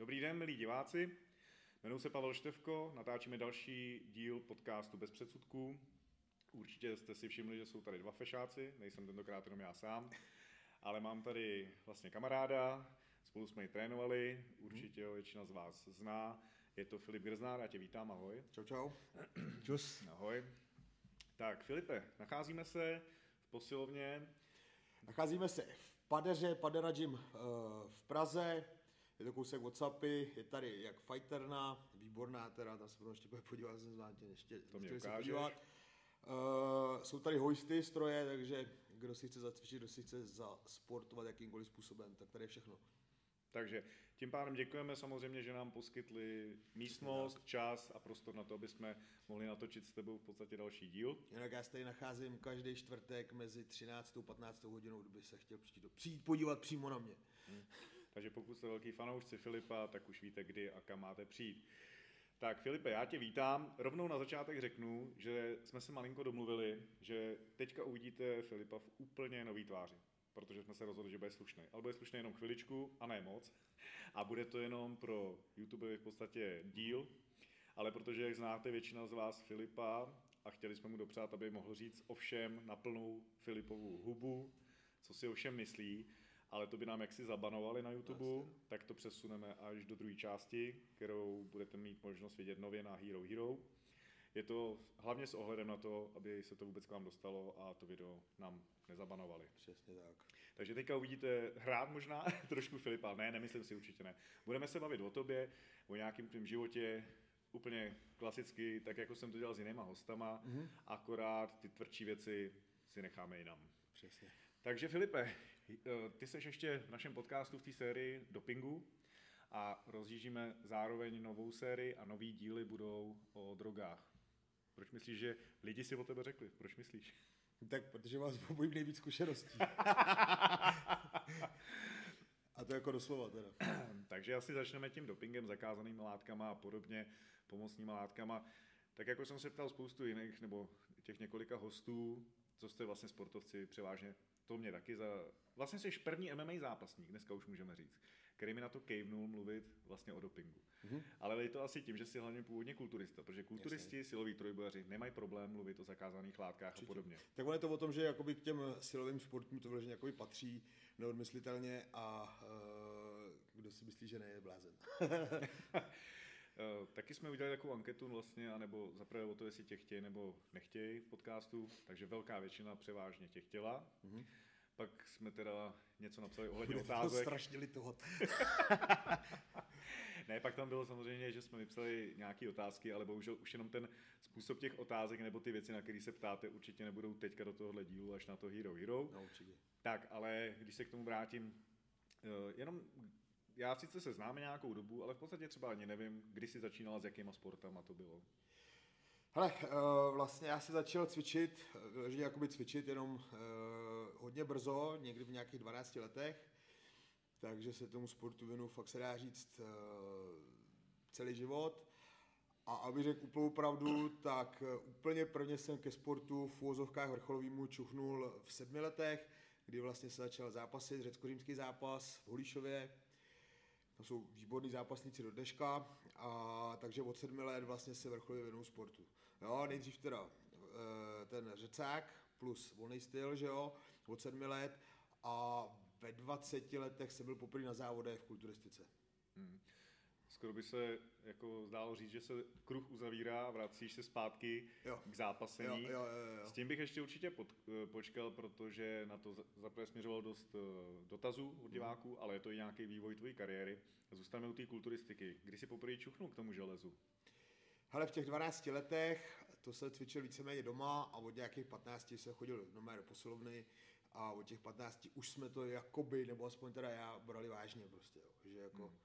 Dobrý den, milí diváci. Jmenuji se Pavel Števko, natáčíme další díl podcastu Bez předsudků. Určitě jste si všimli, že jsou tady dva fešáci, nejsem tentokrát jenom já sám, ale mám tady vlastně kamaráda, spolu jsme ji trénovali, určitě ho většina z vás zná. Je to Filip Grznár, já tě vítám, ahoj. Čau, čau. Čus. Ahoj. Tak, Filipe, nacházíme se v posilovně. Nacházíme se v Padeře, Padera Gym eh, v Praze, je to kousek Whatsappy, je tady jak fighterna, výborná teda, tam se potom ještě bude podívat, jsem zván tě ještě To mě se podívat. Uh, jsou tady hojsty, stroje, takže kdo si chce zacvičit, kdo si chce zasportovat jakýmkoliv způsobem, tak tady je všechno. Takže tím pádem děkujeme samozřejmě, že nám poskytli místnost, čas a prostor na to, aby jsme mohli natočit s tebou v podstatě další díl. Jinak já se tady nacházím každý čtvrtek mezi 13. a 15. hodinou, kdyby se chtěl přijít, přijít podívat přímo na mě. Takže pokud jste velký fanoušci Filipa, tak už víte, kdy a kam máte přijít. Tak Filipe, já tě vítám. Rovnou na začátek řeknu, že jsme se malinko domluvili, že teďka uvidíte Filipa v úplně nový tváři. Protože jsme se rozhodli, že bude slušný. Ale bude slušný jenom chviličku a ne moc. A bude to jenom pro YouTube v podstatě díl. Ale protože, jak znáte většina z vás Filipa a chtěli jsme mu dopřát, aby mohl říct o všem na plnou Filipovou hubu, co si o všem myslí, ale to by nám jaksi zabanovali na YouTube, tak to přesuneme až do druhé části, kterou budete mít možnost vidět nově na Hero Hero. Je to hlavně s ohledem na to, aby se to vůbec k vám dostalo a to video nám nezabanovali. Přesně tak. Takže teďka uvidíte hrát možná trošku Filipa. Ne, nemyslím si určitě ne. Budeme se bavit o tobě, o nějakým tvým životě, úplně klasicky, tak jako jsem to dělal s jinýma hostama, mm-hmm. akorát ty tvrdší věci si necháme jinam. Přesně. Takže Filipe, ty seš ještě v našem podcastu v té sérii dopingu a rozjíždíme zároveň novou sérii a nový díly budou o drogách. Proč myslíš, že lidi si o tebe řekli? Proč myslíš? Tak, protože vás obojím nejvíc zkušeností. A to jako doslova teda. Takže asi začneme tím dopingem, zakázanými látkama a podobně, pomocnými látkama. Tak jako jsem se ptal spoustu jiných, nebo těch několika hostů, co jste vlastně sportovci, převážně to mě taky za... Vlastně jsi první MMA zápasník, dneska už můžeme říct, který mi na to kejvnul mluvit vlastně o dopingu. Mm-hmm. Ale je to asi tím, že jsi hlavně původně kulturista, protože kulturisti, Jasně. siloví trojbojaři nemají problém mluvit o zakázaných látkách a podobně. Tak ono je to o tom, že jakoby k těm silovým sportům to vyloženě jakoby patří neodmyslitelně a uh, kdo si myslí, že ne, je blázen. Eh, Taky jsme udělali takovou anketu vlastně, anebo zaprvé o to, jestli tě chtějí nebo nechtějí v podcastu, takže velká většina převážně tě chtěla. Mm-hmm. Pak jsme teda něco napsali ohledně Bude to otázek. strašně litovat. Ne, pak tam bylo samozřejmě, že jsme vypsali nějaké otázky, ale bohužel už jenom ten způsob těch otázek nebo ty věci, na které se ptáte, určitě nebudou teďka do tohohle dílu až na to Hero Hero. No určitě. Tak, ale když se k tomu vrátím, eh, jenom já sice se známe nějakou dobu, ale v podstatě třeba ani nevím, kdy jsi začínala, s jakýma sportama to bylo. Hele, uh, vlastně já se začal cvičit, že jakoby cvičit jenom uh, hodně brzo, někdy v nějakých 12 letech, takže se tomu sportu věnu fakt se dá říct celý život. A aby řekl úplnou pravdu, tak úplně prvně jsem ke sportu v úvozovkách vrcholovýmu čuchnul v sedmi letech, kdy vlastně se začal zápasit, řecko-římský zápas v Holíšově, to jsou výborní zápasníci do dneška, a takže od sedmi let vlastně se vrcholově věnuju sportu. Jo, nejdřív teda eh, ten řecák plus volný styl, že jo, od sedmi let a ve 20 letech jsem byl poprvé na závodech v kulturistice. Hmm. Skoro by se jako zdálo říct, že se kruh uzavírá a vracíš se zpátky Jo. k zápasení. Jo, jo, jo, jo. S tím bych ještě určitě pod, eh, počkal, protože na to za- zaprvé směřovalo dost eh, dotazů od diváků, ale je to i nějaký vývoj tvojí kariéry. Zůstaneme u té kulturistiky. Kdy jsi poprvé čuchnul k tomu železu? Hele, v těch 12 letech to se cvičil víceméně doma a od nějakých 15 jsem chodil doma do posilovny a od těch 15 už jsme to jakoby, nebo aspoň teda já, brali vážně prostě, jo. že jako hmm.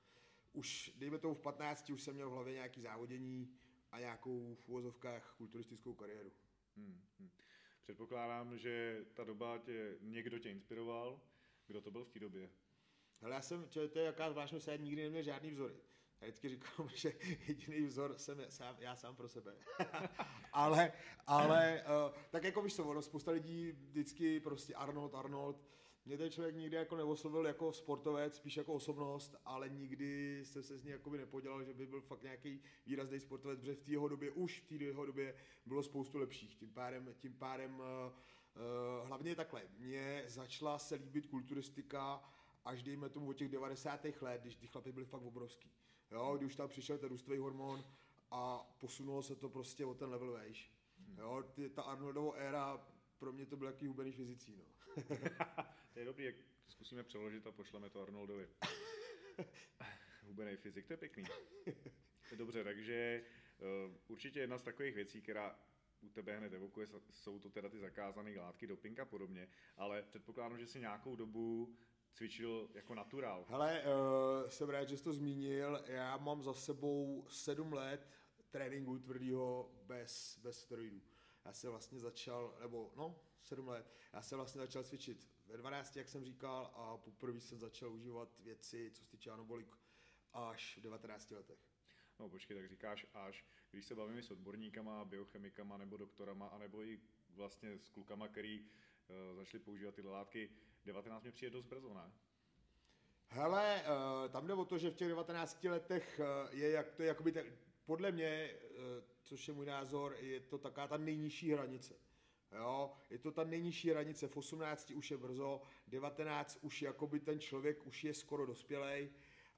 Už, dejme tomu v 15 už jsem měl v hlavě nějaký závodění a nějakou v úvozovkách kulturistickou kariéru. Hmm. hmm. Předpokládám, že ta doba tě, někdo tě inspiroval. Kdo to byl v té době? Hele, já jsem, čo, to je jaká zvláštnost, já nikdy neměl žádný vzory. Já vždycky říkám, že jediný vzor jsem já sám, já sám pro sebe. ale, ale, uh, tak jako víš co, ono, spousta lidí vždycky prostě Arnold, Arnold, mě ten člověk nikdy jako neoslovil jako sportovec, spíš jako osobnost, ale nikdy jsem se z něj jakoby nepodělal, že by byl fakt nějaký výrazný sportovec, protože v té jeho době, už v té jeho době bylo spoustu lepších. Tím pádem, tím pádem uh, hlavně takhle, mně začala se líbit kulturistika až dejme tomu od těch 90. let, když ty chlapy byly fakt obrovský. Jo, když už tam přišel ten růstový hormon a posunulo se to prostě o ten level vejš. Jo, ty, ta Arnoldovo éra, pro mě to byl jaký hubený fyzicí, no. to je dobrý, jak zkusíme přeložit a pošleme to Arnoldovi. hubený fyzik, to je pěkný. Dobře, takže uh, určitě jedna z takových věcí, která u tebe hned evokuje, jsou to teda ty zakázané látky, doping a podobně, ale předpokládám, že si nějakou dobu cvičil jako naturál. Hele, uh, jsem rád, že jsi to zmínil. Já mám za sebou sedm let tréninku tvrdýho bez, bez steroidů. Já jsem vlastně začal, nebo no, sedm let, já jsem vlastně začal cvičit ve 12, jak jsem říkal, a poprvé jsem začal užívat věci, co se týče anabolik, až v 19 letech. No počkej, tak říkáš až, když se bavíme s odborníkama, biochemikama nebo doktorama, anebo i vlastně s klukama, který uh, začali používat tyhle látky, 19 mi přijde dost brzo, ne? Hele, uh, tam jde o to, že v těch 19 letech uh, je jak, to je jakoby, tak, podle mě, což je můj názor, je to taká ta nejnižší hranice. Jo, je to ta nejnižší hranice, v 18 už je brzo, 19 už jakoby ten člověk už je skoro dospělej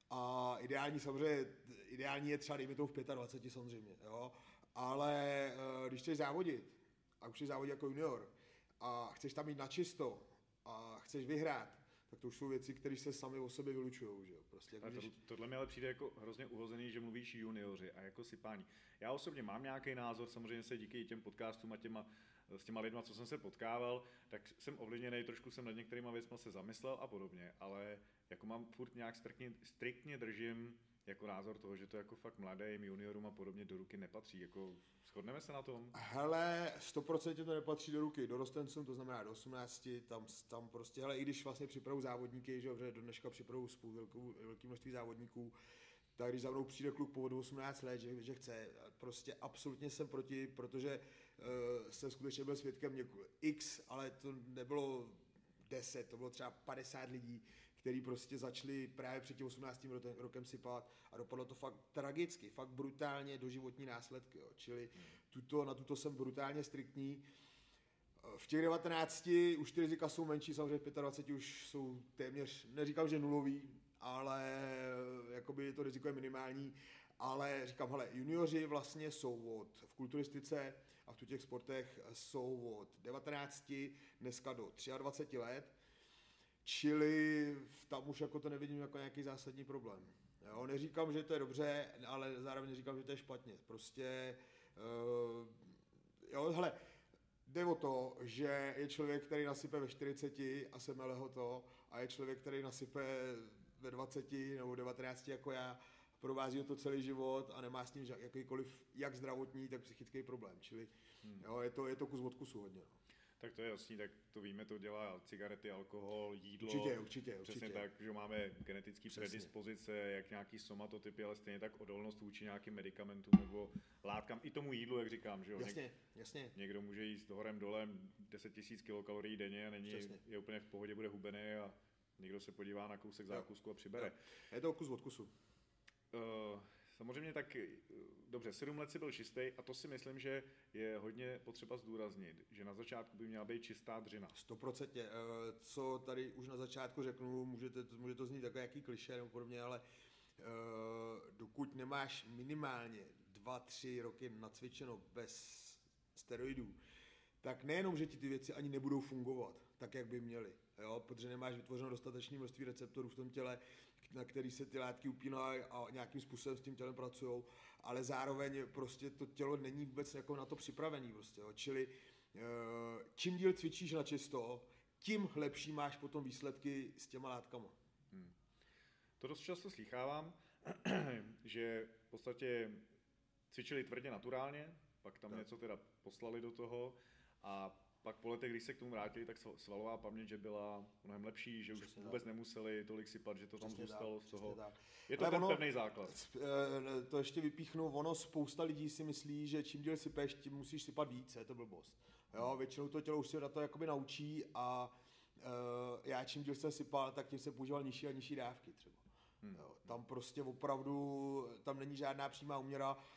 a ideální samozřejmě, ideální je třeba, dejme to v 25 samozřejmě, jo, ale uh, když chceš závodit, a už chceš závodit jako junior, a chceš tam mít na čisto, a chceš vyhrát, tak to už jsou věci, které se sami o sobě vylučují. Že? Prostě, jako když... to, tohle mi ale přijde jako hrozně uhozený, že mluvíš junioři a jako sypání. Já osobně mám nějaký názor, samozřejmě se díky těm podcastům a těma, s těma lidma, co jsem se potkával, tak jsem ovlivněný, trošku jsem nad některýma věcmi se zamyslel a podobně, ale jako mám furt nějak striktně, striktně držím jako názor toho, že to jako fakt mladým juniorům a podobně do ruky nepatří. Jako shodneme se na tom? Hele, 100% to nepatří do ruky. Dorostencům, to znamená do 18, tam, tam prostě, hele, i když vlastně připravu závodníky, že do dneška připravu spolu velkou, velký množství závodníků, tak když za mnou přijde kluk po 18 let, že, že chce, prostě absolutně jsem proti, protože jsem skutečně byl svědkem někoho x, ale to nebylo 10, to bylo třeba 50 lidí, který prostě začali právě před tím 18. rokem sypat a dopadlo to fakt tragicky, fakt brutálně do životní následky. Jo. Čili tuto, na tuto jsem brutálně striktní. V těch 19 už ty rizika jsou menší, samozřejmě v 25 už jsou téměř, neříkám, že nulový, ale jakoby to riziko je minimální. Ale říkám, hele, junioři vlastně jsou od, v kulturistice a v těch sportech jsou od 19 dneska do 23 let Čili tam už jako to nevidím jako nějaký zásadní problém. Jo, neříkám, že to je dobře, ale zároveň říkám, že to je špatně. Prostě, uh, jo, hele, jde o to, že je člověk, který nasype ve 40 a semele ho to, a je člověk, který nasype ve 20 nebo 19 jako já, provází ho to celý život a nemá s ním jakýkoliv jak zdravotní, tak psychický problém. Čili hmm. jo, je, to, je to kus od kusu hodně. No. Tak to je jasný, tak to víme, to dělá cigarety, alkohol, jídlo. Určitě, určitě. Přesně určitě. tak, že máme genetické predispozice, jak nějaký somatotypy, ale stejně tak odolnost vůči nějakým medicamentům nebo látkám. I tomu jídlu, jak říkám, že jo. Jasně, Něk, jasně. Někdo může jíst horem dolem 10 000 kilokalorií denně a není, Přesně. je úplně v pohodě, bude hubený a někdo se podívá na kousek zákusku a přibere. Jo. Je to kus od kusu. Uh, Samozřejmě tak, eh, dobře, sedm let si byl čistý a to si myslím, že je hodně potřeba zdůraznit, že na začátku by měla být čistá dřina. Stoprocentně. Eh, co tady už na začátku řeknu, můžete, může to znít jako jaký kliše nebo podobně, ale eh, dokud nemáš minimálně dva, tři roky nacvičeno bez steroidů, tak nejenom, že ti ty věci ani nebudou fungovat tak, jak by měly, jo? protože nemáš vytvořeno dostatečné množství receptorů v tom těle, na který se ty látky upínají a nějakým způsobem s tím tělem pracují, ale zároveň prostě to tělo není vůbec jako na to připravený prostě, jo. čili eh, čím díl cvičíš na čisto, tím lepší máš potom výsledky s těma látkama. Hmm. To dost často slychávám, že v podstatě cvičili tvrdě naturálně, pak tam tak. něco teda poslali do toho a pak po letech, když se k tomu vrátili, tak svalová paměť, že byla mnohem lepší, že Přesně už vůbec tak. nemuseli tolik sypat, že to tam Přesně zůstalo tak. z toho. Tak. Je to Ale ten ono, pevný základ. Eh, to ještě vypíchnu, ono spousta lidí si myslí, že čím díl sypeš, tím musíš sypat víc, je to blbost. Jo, většinou to tělo už se na to jakoby naučí a já čím díl jsem sypal, tak tím jsem používal nižší a nižší dávky třeba. Hmm. Jo, tam prostě opravdu, tam není žádná přímá uměra, Uh,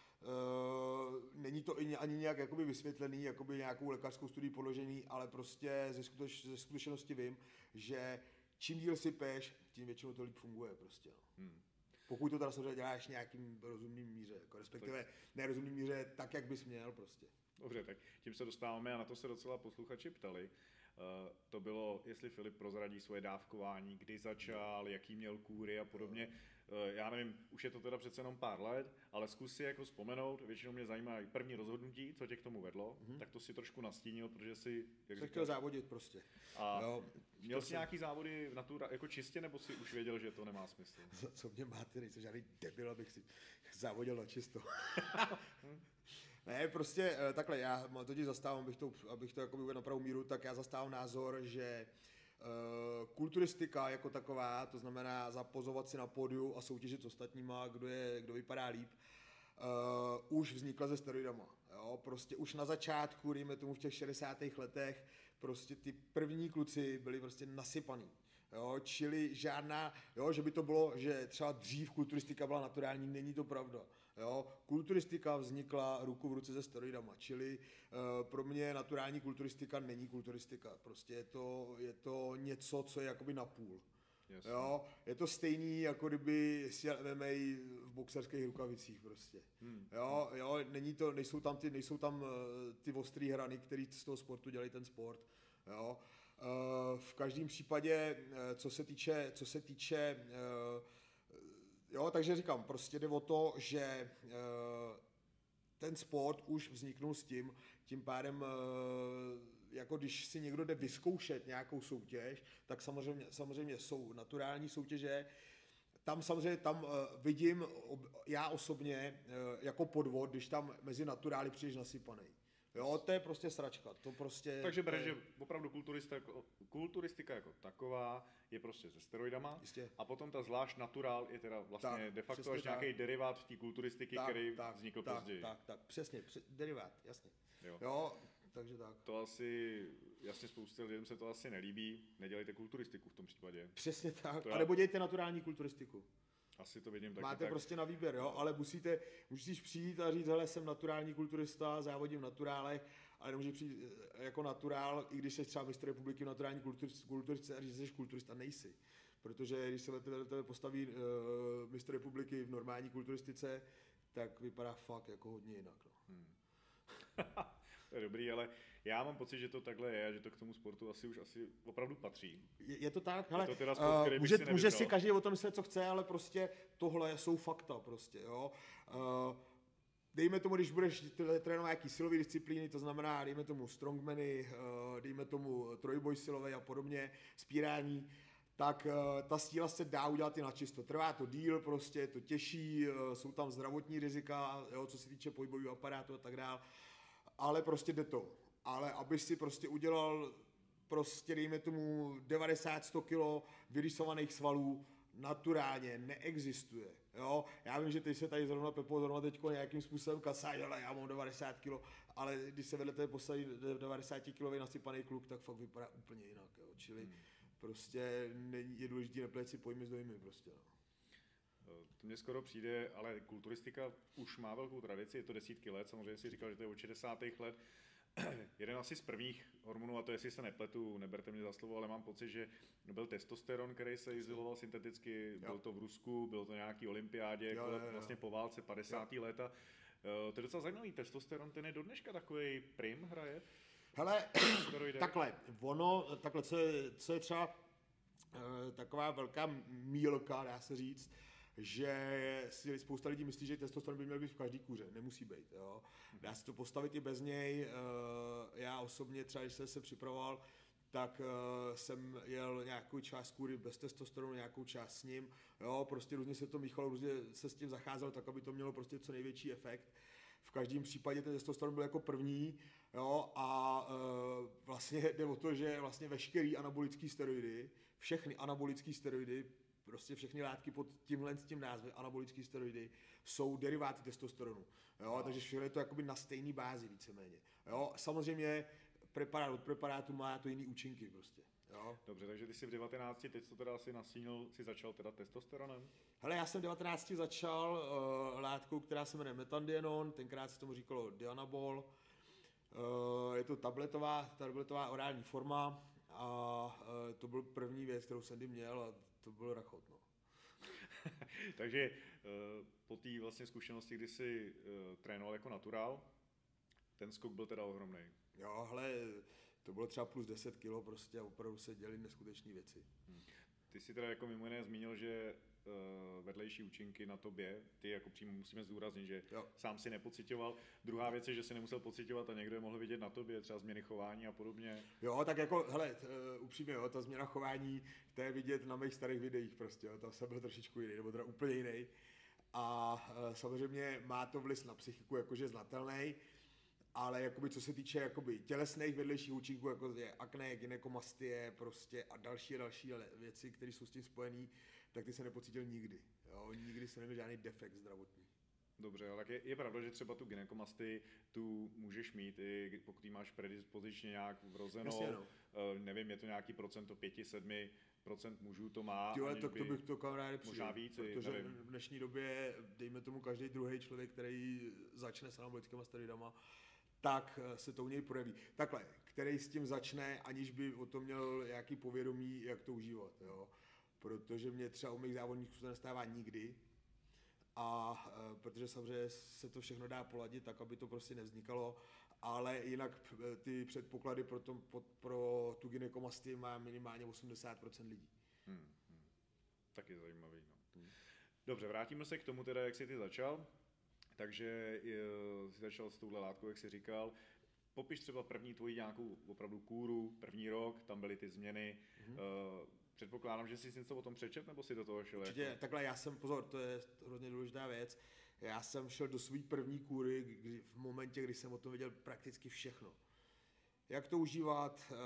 není to ani nějak jakoby vysvětlený, jakoby nějakou lékařskou studii podložený, ale prostě ze, skuteč, ze skutečnosti vím, že čím díl si peš, tím většinou to líp funguje prostě. No. Hmm. Pokud to teda samozřejmě děláš nějakým rozumným míře, jako respektive tak. nerozumným míře tak, jak bys měl prostě. Dobře, tak tím se dostáváme a na to se docela posluchači ptali. Uh, to bylo, jestli Filip prozradí svoje dávkování, kdy začal, jaký měl kůry a podobně. Uh, já nevím, už je to teda přece jenom pár let, ale zkus si jako vzpomenout, většinou mě zajímá první rozhodnutí, co tě k tomu vedlo, mm-hmm. tak to si trošku nastínil, protože si... Jak říkal, chtěl závodit prostě. A jo, měl jsi jsem... nějaký závody na tu, jako čistě, nebo si už věděl, že to nemá smysl? Za co mě máte, nejsem žádný debil, abych si závodil na čisto. Ne, prostě eh, takhle, já totiž zastávám, abych to, abych to jakoby na pravou míru, tak já zastávám názor, že kulturistika jako taková, to znamená zapozovat si na pódiu a soutěžit s ostatníma, kdo, je, kdo vypadá líp, uh, už vznikla ze steroidama. Jo? Prostě už na začátku, dejme tomu v těch 60. letech, prostě ty první kluci byli prostě nasypaný. Jo, čili žádná, jo, že by to bylo, že třeba dřív kulturistika byla naturální, není to pravda. Jo? Kulturistika vznikla ruku v ruce se steroidama, čili uh, pro mě naturální kulturistika není kulturistika. Prostě je to, je to něco, co je jakoby napůl. Jasně. Jo, je to stejný, jako kdyby si MMA v boxerských rukavicích prostě. Hmm. Jo, jo, není to, nejsou tam ty, nejsou tam uh, ty ostrý hrany, které z toho sportu dělají ten sport. Jo. Uh, v každém případě, co se týče, co se týče uh, Jo, takže říkám, prostě jde o to, že eh, ten sport už vzniknul s tím, tím pádem eh, jako když si někdo jde vyzkoušet nějakou soutěž, tak samozřejmě, samozřejmě jsou naturální soutěže, tam samozřejmě tam uh, vidím já osobně jako podvod, když tam mezi naturály přijdeš nasypaný. Jo, to je prostě sračka. To prostě, Takže bereš, že opravdu kulturistika, jako, kulturistika jako taková je prostě se steroidama Jistě. a potom ta zvlášť naturál je teda vlastně tak, de facto až nějaký derivát té kulturistiky, tak, který tak, vznikl tak, později. Tak, tak, přesně, přes, derivát, jasně. Jo. jo. takže tak. To asi, jasně spoustě lidem se to asi nelíbí, nedělejte kulturistiku v tom případě. Přesně tak, to já... a nebo dějte naturální kulturistiku. Asi to vidím taky Máte tak. prostě na výběr, jo, ale musíte, musíš přijít a říct, hele, jsem naturální kulturista, závodím v naturálech, ale nemůže přijít eh, jako naturál, i když jsi třeba mistr republiky v naturální kulturistice a říct, že jsi kulturista, nejsi. Protože když se vedle tebe postaví uh, mistr republiky v normální kulturistice, tak vypadá fakt jako hodně jinak. No. Hmm. to je dobrý, ale já mám pocit, že to takhle je a že to k tomu sportu asi už asi opravdu patří. Je, je to tak, hele, je to teda sport, uh, může, si může si každý o tom myslet, co chce, ale prostě tohle jsou fakta prostě, jo. Uh, dejme tomu, když budeš trénovat nějaký silový disciplíny, to znamená, dejme tomu strongmany, uh, dejme tomu trojboj silové a podobně, spírání, tak ta síla se dá udělat i na čisto. Trvá to díl, prostě je to těžší, jsou tam zdravotní rizika, jo, co se týče pohybového aparátu a tak dále, ale prostě jde to ale aby si prostě udělal prostě dejme tomu 90-100 kg vyrysovaných svalů, naturálně neexistuje. Jo? Já vím, že teď se tady zrovna Pepo zrovna teď nějakým způsobem kasá, ale já mám 90 kg, ale když se vedle té posadí 90 kg nasypaný kluk, tak fakt vypadá úplně jinak. Jo? Čili hmm. prostě není, je důležité neplet si pojmy s dojmy prostě. No. To mně skoro přijde, ale kulturistika už má velkou tradici, je to desítky let, samozřejmě si říkal, že to je od 60. let, jeden asi z prvních hormonů, a to jestli se nepletu, neberte mě za slovo, ale mám pocit, že byl testosteron, který se izoloval synteticky, jo. byl to v Rusku, byl to nějaký olympiádě, jo, jo, jo. vlastně po válce 50. Jo. léta. Eh, to je docela zajímavý, testosteron, ten je do dneška takový prim hraje. Hele, takhle, ono, takhle, co je, co je třeba uh, taková velká mílka, dá se říct, že si spousta lidí myslí, že testosteron by měl být v každý kůře. Nemusí být. Jo. Dá se to postavit i bez něj. Eh, já osobně třeba, když jsem se připravoval, tak uh, jsem jel nějakou část kůry bez testosteronu, nějakou část s ním. Jo, prostě různě se to míchalo, různě se s tím zacházelo tak, aby to mělo prostě co největší efekt. V každém případě ten testosteron byl jako první, jo, a uh, vlastně jde o to, že vlastně veškerý anabolický steroidy, všechny anabolické steroidy Prostě všechny látky pod tímhle s tím názvem, anabolické steroidy, jsou deriváty testosteronu. Jo? No. Takže všechno je to jakoby na stejné bázi víceméně. Jo? Samozřejmě preparát od preparátu má to jiný účinky prostě. Jo. Dobře, takže ty jsi v 19, teď to teda asi nasínil, si začal teda testosteronem? Hele, já jsem v 19 začal uh, látkou, která se jmenuje metandienon, tenkrát se tomu říkalo Dianabol. Uh, je to tabletová, tabletová orální forma a uh, to byl první věc, kterou jsem kdy měl a to byl rachot. No. takže uh, po té vlastně zkušenosti, kdy jsi uh, trénoval jako natural, ten skok byl teda ohromný. Jo, hele, to bylo třeba plus 10 kilo prostě a opravdu se děli neskutečné věci. Hmm. Ty si teda jako mimo jiné zmínil, že vedlejší účinky na tobě, ty jako přímo musíme zdůraznit, že jo. sám si nepocitoval. Druhá věc je, že si nemusel pocitovat a někdo je mohl vidět na tobě, třeba změny chování a podobně. Jo, tak jako, hele, uh, upřímně, jo, ta změna chování, to je vidět na mých starých videích prostě, jo, tam jsem byl trošičku jiný, nebo teda úplně jiný. A uh, samozřejmě má to vliv na psychiku jakože znatelný ale jakoby, co se týče jakoby, tělesných vedlejších účinků, jako je akné, ginekomastie prostě a další další věci, které jsou s tím spojené, tak ty se nepocítil nikdy. Jo? Nikdy se neměl žádný defekt zdravotní. Dobře, ale je, je pravda, že třeba tu ginekomastii tu můžeš mít, i pokud ji máš predispozičně nějak vrozenou, Jasně, no. uh, nevím, je to nějaký procento, pěti, sedmi procent mužů to má. Jo, tak to bych to kamaráde Možná víc, protože nevím. v dnešní době, dejme tomu každý druhý člověk, který začne s anabolickými steroidama, tak eh, se to u něj projeví. Takhle, který s tím začne, aniž by o tom měl nějaký povědomí, jak to užívat, jo. Protože mě třeba u mých závodníků se nestává nikdy, a e, protože samozřejmě se to všechno dá poladit tak, aby to prostě nevznikalo, ale jinak eh, ty předpoklady pro, to, pro tu ginekomastii má minimálně 80% lidí. Hmm, hmm. Tak je zajímavý. No. Hmm. Dobře, vrátíme se k tomu teda, jak jsi ty začal. Takže jsi začal s touhle látkou, jak jsi říkal. Popiš třeba první tvoji nějakou opravdu kůru, první rok, tam byly ty změny. Mm-hmm. Předpokládám, že jsi si něco o tom přečet, nebo si do toho šel? Určitě, jako... takhle já jsem, pozor, to je hrozně důležitá věc. Já jsem šel do své první kůry kdy, v momentě, kdy jsem o tom věděl prakticky všechno. Jak to užívat, uh,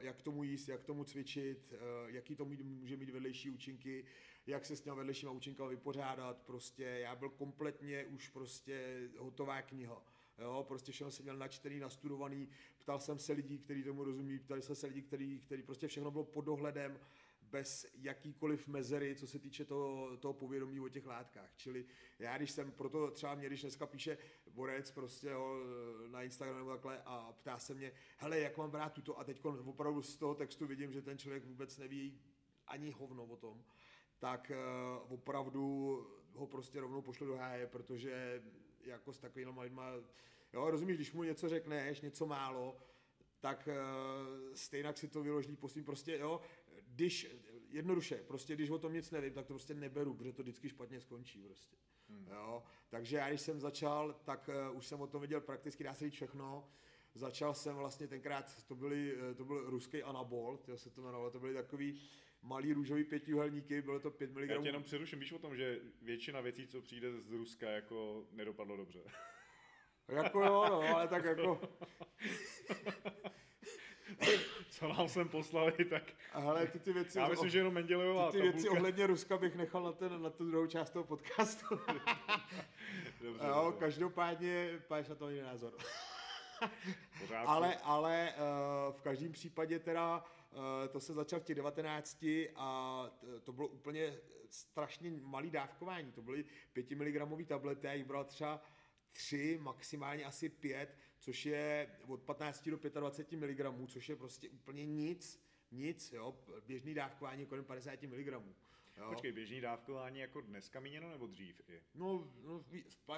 jak tomu jíst, jak tomu cvičit, uh, jaký to může mít vedlejší účinky, jak se s těmi vedlejšíma účinkama vypořádat, prostě já byl kompletně už prostě hotová kniha. Jo, prostě všechno jsem měl načtený, nastudovaný, ptal jsem se lidí, kteří tomu rozumí, ptali jsem se lidí, který, který prostě všechno bylo pod dohledem, bez jakýkoliv mezery, co se týče toho, toho povědomí o těch látkách. Čili já, když jsem, proto třeba mě, když dneska píše Borec prostě jo, na Instagramu nebo takhle a ptá se mě, hele, jak mám brát tuto a teď opravdu z toho textu vidím, že ten člověk vůbec neví ani hovno o tom, tak uh, opravdu ho prostě rovnou pošlu do háje, protože jako s takovými lidma, jo, rozumíš, když mu něco řekneš, něco málo, tak uh, stejně si to vyloží po svým prostě, jo, když, jednoduše, prostě když o tom nic nevím, tak to prostě neberu, protože to vždycky špatně skončí prostě. Hmm. Jo, takže já když jsem začal, tak uh, už jsem o tom věděl prakticky, dá se říct všechno, začal jsem vlastně tenkrát, to, byly, to byl ruský anabol, to se to jmenovalo, to byly takový, malý růžový pětiuhelníky, bylo to 5 mg. Já tě jenom přeruším, víš o tom, že většina věcí, co přijde z Ruska, jako nedopadlo dobře. Jako jo, no, ale tak jako... co vám jsem poslali, tak... Ale ty, ty věci... Já myslím, že jenom Mendelejová ty, ty věci ohledně Ruska bych nechal na, ten, na tu druhou část toho podcastu. dobře, jo, dobře. každopádně, páš na to jiný názor. ale ale uh, v každém případě teda Eh, to se začal v těch 19 a to bylo úplně strašně malý dávkování. To byly 5 mg tablety, já jich bral třeba 3, maximálně asi 5, což je od 15 do 25 mg, což je prostě úplně nic, nic, jo, běžný dávkování kolem 50 mg. Jo. Počkej, běžný dávkování jako dneska míněno nebo dřív i? No, no,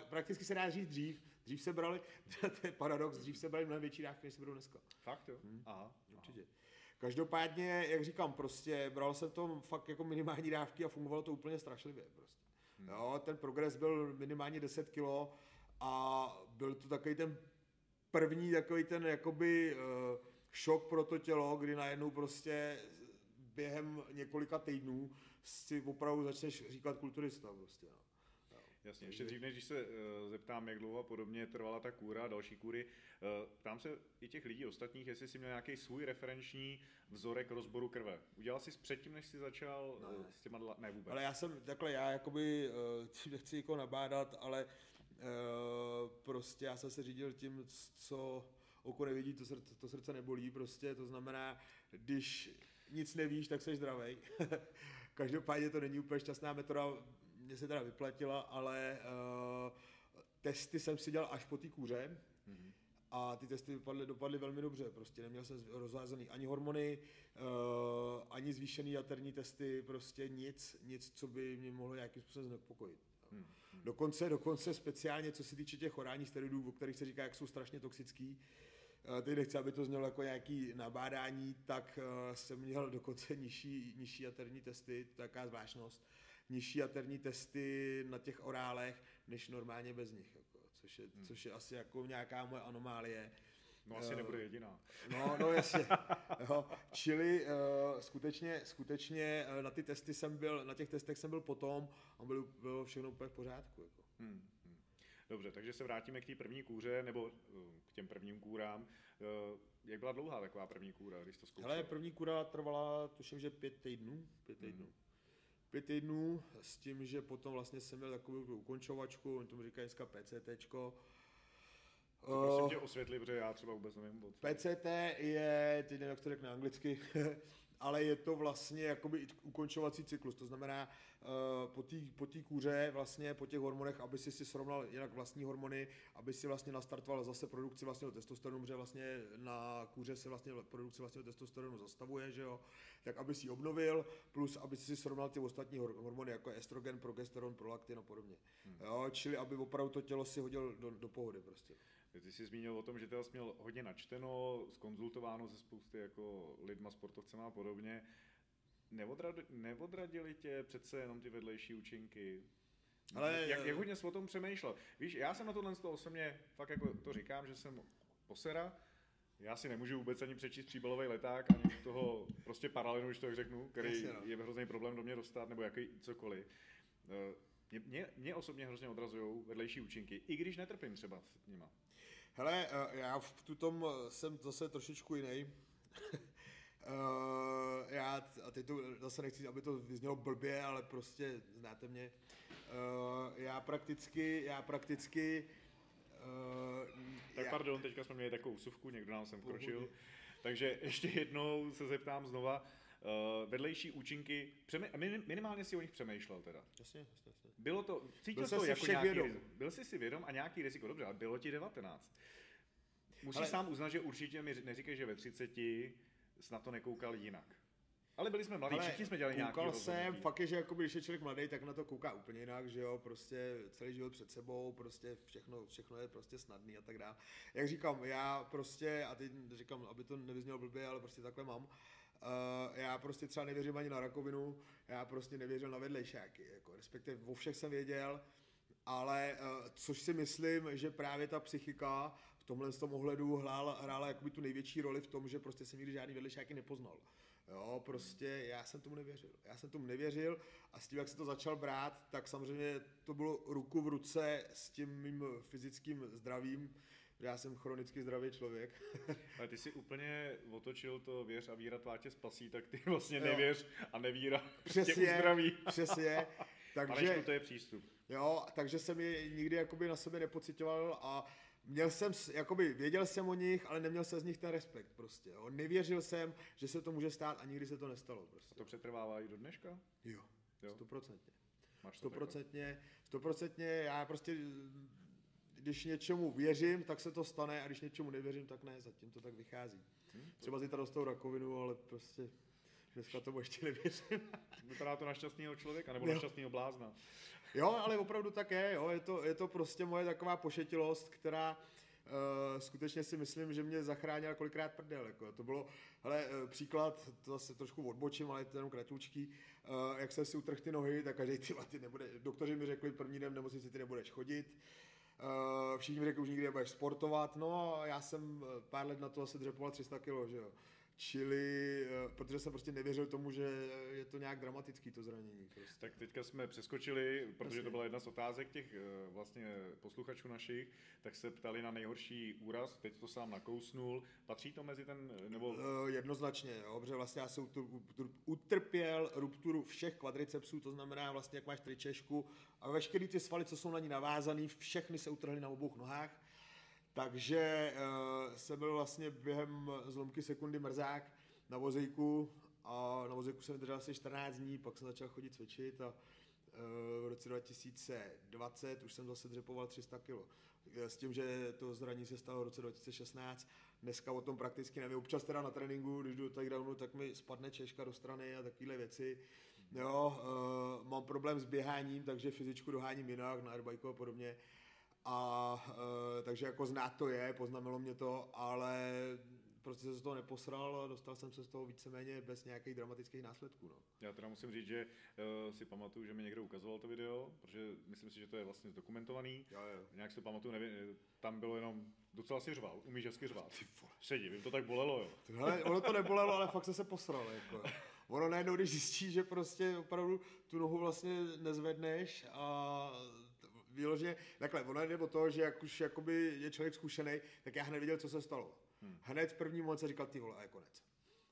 prakticky se dá říct dřív. Dřív se brali, to je paradox, dřív se brali mnohem větší dávky, než se budou dneska. Fakt jo? Hmm. Aha. Určitě. Aha. Každopádně, jak říkám, prostě bral jsem to fakt jako minimální dávky a fungovalo to úplně strašlivě. Prostě. Hmm. Jo, ten progres byl minimálně 10 kilo a byl to takový ten první takový ten jakoby uh, šok pro to tělo, kdy najednou prostě během několika týdnů si opravdu začneš říkat kulturista prostě. No. Jasně, ještě dřív, než se uh, zeptám, jak dlouho podobně trvala ta kůra a další kůry, uh, ptám se i těch lidí ostatních, jestli jsi měl nějaký svůj referenční vzorek rozboru krve. Udělal jsi předtím, než jsi začal ne. S těma, ne vůbec. Ale já jsem, takhle já jakoby, uh, nechci jako nabádat, ale prostě já jsem se řídil tím, co oko nevidí, to srdce, to srdce nebolí prostě, to znamená, když nic nevíš, tak jsi zdravý. Každopádně to není úplně šťastná metoda, mě se teda vyplatila, ale uh, testy jsem si dělal až po té kůře, mm-hmm. a ty testy vypadly, dopadly velmi dobře, prostě neměl jsem rozházený ani hormony, uh, ani zvýšený jaterní testy, prostě nic, nic, co by mě mohlo nějakým způsobem znepokojit. Hmm. Dokonce, dokonce speciálně, co se týče těch orálních steroidů, o kterých se říká, jak jsou strašně toxický, teď nechci, aby to znělo jako nějaký nabádání, tak uh, jsem měl dokonce nižší, nižší jaterní testy, to je taková zvláštnost, nižší jaterní testy na těch orálech, než normálně bez nich. Jako což je, hmm. což je asi jako nějaká moje anomálie. No asi nebude jediná. No, no jasně. jo. Čili uh, skutečně, skutečně uh, na ty testy jsem byl, na těch testech jsem byl potom a bylo, bylo všechno úplně v pořádku. Jako. Hmm, hmm. Dobře, takže se vrátíme k té první kůře, nebo k těm prvním kůrám. Jak byla dlouhá taková první kůra, když to zkoušel? Ale první kůra trvala, tuším, že pět týdnů. Pět týdnů. Hmm pět týdnů s tím, že potom vlastně jsem měl takovou ukončovačku, oni tomu říkají dneska PCTčko. To prosím tě osvětli, protože já třeba vůbec nevím. PCT je, teď nevím, jak to řekne anglicky, ale je to vlastně jakoby ukončovací cyklus, to znamená uh, po té po kůře, vlastně po těch hormonech, aby si si srovnal jinak vlastní hormony, aby si vlastně nastartoval zase produkci vlastního testosteronu, protože vlastně na kůře se vlastně produkce vlastního testosteronu zastavuje, že jo, tak aby si obnovil, plus aby si srovnal ty ostatní hormony, jako estrogen, progesteron, prolaktin a podobně. Hmm. Jo, čili aby opravdu to tělo si hodil do, do pohody prostě. Ty jsi zmínil o tom, že ty jsi měl hodně načteno, skonzultováno se spousty jako lidma, sportovcema a podobně. Neodrad, neodradili tě přece jenom ty vedlejší účinky? Ale jak, jak hodně jsi o tom přemýšlel? Víš, já jsem na tohle z toho osobně fakt jako to říkám, že jsem posera, já si nemůžu vůbec ani přečíst příbalový leták, ani toho prostě paralelu, když to tak řeknu, který Jasně, no. je hrozný problém do mě dostat, nebo jaký cokoliv. Eh, mě, mě, mě osobně hrozně odrazují vedlejší účinky, i když netrpím třeba s nima. Hele, eh, já v tutom eh, jsem zase trošičku jiný. Uh, já, a teď to zase nechci, aby to vyznělo blbě, ale prostě znáte mě. Uh, já prakticky, já prakticky... Uh, tak já... pardon, teďka jsme měli takovou úsuvku, někdo nám sem kročil. Takže ještě jednou se zeptám znova. Uh, vedlejší účinky, přemý, minimálně si o nich přemýšlel teda. Jasně, jasně, jasně. Bylo to, cítil byl to jako nějaký vědom. byl jsi si vědom a nějaký riziko, dobře, ale bylo ti 19. Musíš ale... sám uznat, že určitě mi neříkej, že ve 30 jsi na to nekoukal jinak. Ale byli jsme mladí, Ale všichni jsme dělali nějaký Koukal jsem, fakt je, že jakoby, když je člověk mladý, tak na to kouká úplně jinak, že jo, prostě celý život před sebou, prostě všechno, všechno je prostě snadný a tak dále. Jak říkám, já prostě, a teď říkám, aby to nevyznělo blbě, ale prostě takhle mám, Uh, já prostě třeba nevěřím ani na rakovinu, já prostě nevěřil na vedlejšáky, jako respektive o všech jsem věděl, ale uh, což si myslím, že právě ta psychika v tomhle tom ohledu hrála, hrála jakoby tu největší roli v tom, že prostě jsem nikdy žádný vedlejšáky nepoznal. Jo, prostě já jsem tomu nevěřil. Já jsem tomu nevěřil a s tím, jak se to začal brát, tak samozřejmě to bylo ruku v ruce s tím mým fyzickým zdravím, já jsem chronicky zdravý člověk. Ale ty si úplně otočil to věř a víra tvá tě spasí, tak ty vlastně nevěř a nevíra přesně, tě uzdraví. Přesně. Takže, to je přístup. Jo, takže jsem je nikdy jakoby na sebe nepocitoval a měl jsem, jakoby věděl jsem o nich, ale neměl jsem z nich ten respekt prostě. Jo. Nevěřil jsem, že se to může stát a nikdy se to nestalo. Prostě. A to přetrvává i do dneška? Jo, stoprocentně. Stoprocentně, stoprocentně, já prostě, když něčemu věřím, tak se to stane a když něčemu nevěřím, tak ne, zatím to tak vychází. Hmm, Třeba zítra dostou rakovinu, ale prostě dneska tomu ještě nevěřím. Vypadá to na šťastného člověka nebo jo. na šťastného blázna. Jo, ale opravdu tak je, jo. Je, to, je to prostě moje taková pošetilost, která uh, skutečně si myslím, že mě zachránila kolikrát prdel. Jako. To bylo, hele, uh, příklad, to zase trošku odbočím, ale je to jenom kratoučký, uh, jak jsem si utrhl ty nohy, tak každý ty, ty nebude, doktoři mi řekli první den v nemocnici, ty nebudeš chodit, všichni mi řekli, už nikdy nebudeš sportovat, no já jsem pár let na to asi dřepoval 300 kg, že jo. Čili, eh, protože jsem prostě nevěřil tomu, že je to nějak dramatický to zranění. Prostě. Tak teďka jsme přeskočili, protože to byla jedna z otázek těch eh, vlastně posluchačů našich, tak se ptali na nejhorší úraz, teď to sám nakousnul. Patří to mezi ten, nebo... Uh, jednoznačně, jo, protože vlastně já jsem utrpěl rupturu všech kvadricepsů, to znamená vlastně, jak máš tričešku a veškeré ty svaly, co jsou na ní navázané, všechny se utrhly na obou nohách takže uh, jsem byl vlastně během zlomky sekundy mrzák na vozejku a na vozíku jsem vydržel asi 14 dní, pak jsem začal chodit cvičit a v roce 2020 už jsem zase dřepoval 300 kg. S tím, že to zranění se stalo v roce 2016, dneska o tom prakticky nevím. Občas teda na tréninku, když jdu do takedownu, tak mi spadne češka do strany a takovéhle věci. Jo, mám problém s běháním, takže fyzičku doháním jinak, na airbike a podobně. A uh, takže jako znát to je, poznamenalo mě to, ale prostě se z toho neposral a dostal jsem se z toho víceméně bez nějakých dramatických následků. No. Já teda musím říct, že uh, si pamatuju, že mi někdo ukazoval to video, protože myslím si, že to je vlastně zdokumentovaný. Jo, jo. Nějak si to pamatuju, nevím, tam bylo jenom docela si řval, umíš hezky řvát. Sedí, vím, to tak bolelo, jo. Hele, ono to nebolelo, ale fakt jsem se posral. Jako. Ono najednou, když zjistí, že prostě opravdu tu nohu vlastně nezvedneš a vyloženě, takhle, ono jde o to, že jak už jakoby je člověk zkušený, tak já hned viděl, co se stalo. Hmm. Hned v první moc říkal, ty vole, a je konec.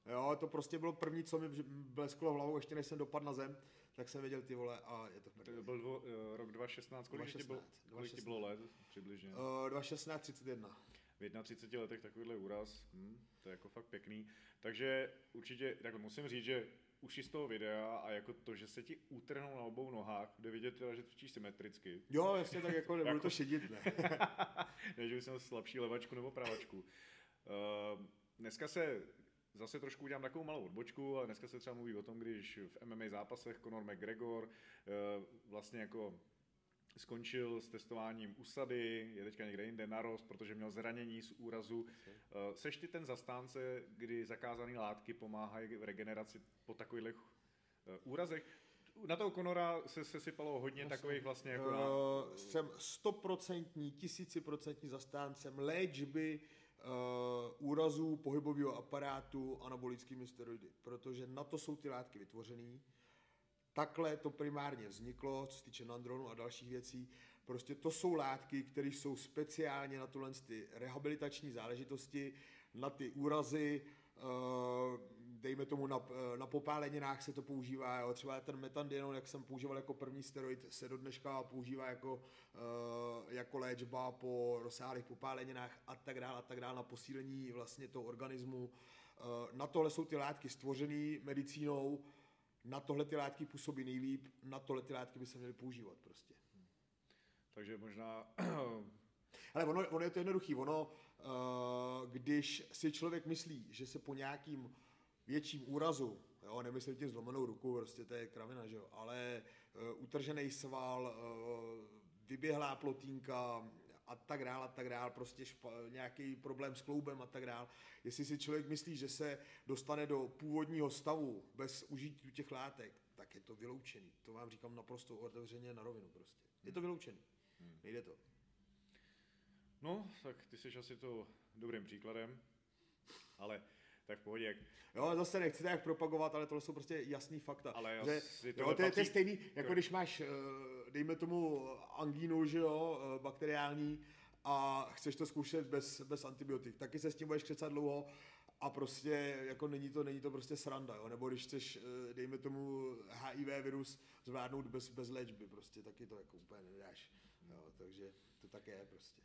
Jo, to prostě bylo první, co mi blesklo hlavou, ještě než jsem dopadl na zem, tak jsem věděl ty vole a je to mrdě. To byl dvo, uh, rok 2016, kolik 2016, ti bylo, kolik ti bylo let přibližně? Uh, 2016, 31. V 31 letech takovýhle úraz, hm, to je jako fakt pěkný. Takže určitě, takhle musím říct, že už z toho videa a jako to, že se ti utrhnou na obou nohách, jde vidět teda, že točíš symetricky. Jo, jasně, tak jako nebudu jako... to šedit, ne? ne, že měl slabší levačku nebo pravačku. Uh, dneska se zase trošku udělám takovou malou odbočku, ale dneska se třeba mluví o tom, když v MMA zápasech Conor McGregor uh, vlastně jako skončil s testováním usady, je teďka někde jinde narost, protože měl zranění z úrazu. Uh, seš ty ten zastánce, kdy zakázané látky pomáhají v regeneraci po takových uh, úrazech? Na toho Konora se sesypalo hodně Jasně. takových vlastně jako... Na... Uh, jsem stoprocentní, tisíciprocentní zastáncem léčby uh, úrazů pohybového aparátu anabolickými steroidy, protože na to jsou ty látky vytvořené. Takhle to primárně vzniklo, co se týče nandronu a dalších věcí. Prostě to jsou látky, které jsou speciálně na tuhle ty rehabilitační záležitosti, na ty úrazy, uh, dejme tomu na, na popáleninách se to používá, jo. třeba ten metandienon, jak jsem používal jako první steroid, se do dneška používá jako, uh, jako léčba po rozsáhlých popáleninách a tak dále a tak dále na posílení vlastně toho organismu. Na tohle jsou ty látky stvořené medicínou, na tohle ty látky působí nejlíp, na tohle ty látky by se měly používat prostě. Takže možná... Ale ono, ono je to jednoduchý, ono, uh, když si člověk myslí, že se po nějakým větším úrazu, jo, nemyslím tím zlomenou ruku, prostě to je kravina, že jo, ale uh, utržený sval, uh, vyběhlá plotínka a tak dále, a tak dále, prostě špa, nějaký problém s kloubem a tak dále. Jestli si člověk myslí, že se dostane do původního stavu bez užití těch látek, tak je to vyloučený. To vám říkám naprosto otevřeně na rovinu prostě. Je to vyloučený. Hmm. Nejde to. No, tak ty jsi asi to dobrým příkladem, ale tak v pohodě. Jo, zase nechci tak propagovat, ale tohle jsou prostě jasný fakta. Ale že, jo, to, je, to je stejný, jako když máš, eh, dejme tomu, angínu, že jo, eh, bakteriální, a chceš to zkoušet bez, bez antibiotik. Taky se s tím budeš křecat dlouho a prostě jako není to, není to prostě sranda, jo? nebo když chceš, eh, dejme tomu HIV virus zvládnout bez, bez léčby, prostě taky to jako úplně nedáš. Jo? Takže to tak je prostě.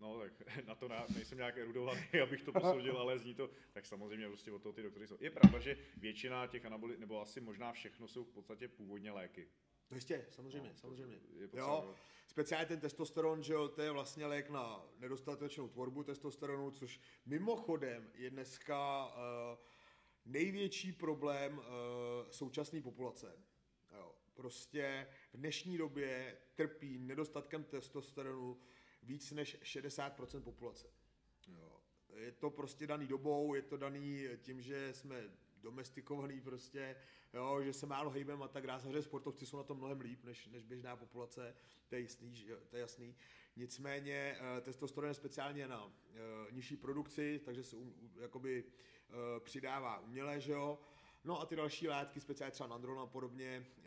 No, tak na to na, nejsem nějak erudovaný, abych to posoudil, ale zní to, tak samozřejmě prostě od toho ty doktory jsou. Je pravda, že většina těch anabolit, nebo asi možná všechno jsou v podstatě původně léky. No jistě, samozřejmě, no, samozřejmě. Je potřeba, jo, speciálně ten testosteron, že jo, to je vlastně lék na nedostatečnou tvorbu testosteronu, což mimochodem je dneska uh, největší problém uh, současné populace. Jo, prostě v dnešní době trpí nedostatkem testosteronu víc než 60% populace. Jo. Je to prostě daný dobou, je to daný tím, že jsme domestikovaný prostě, jo, že se málo hejbem a tak dále. Samozřejmě sportovci jsou na tom mnohem líp než, než běžná populace, to je, jasný, že, to je jasný. Nicméně uh, testosteron je speciálně na uh, nižší produkci, takže se um, jakoby uh, přidává uměle, že jo. No a ty další látky, speciálně třeba nandron a podobně, uh,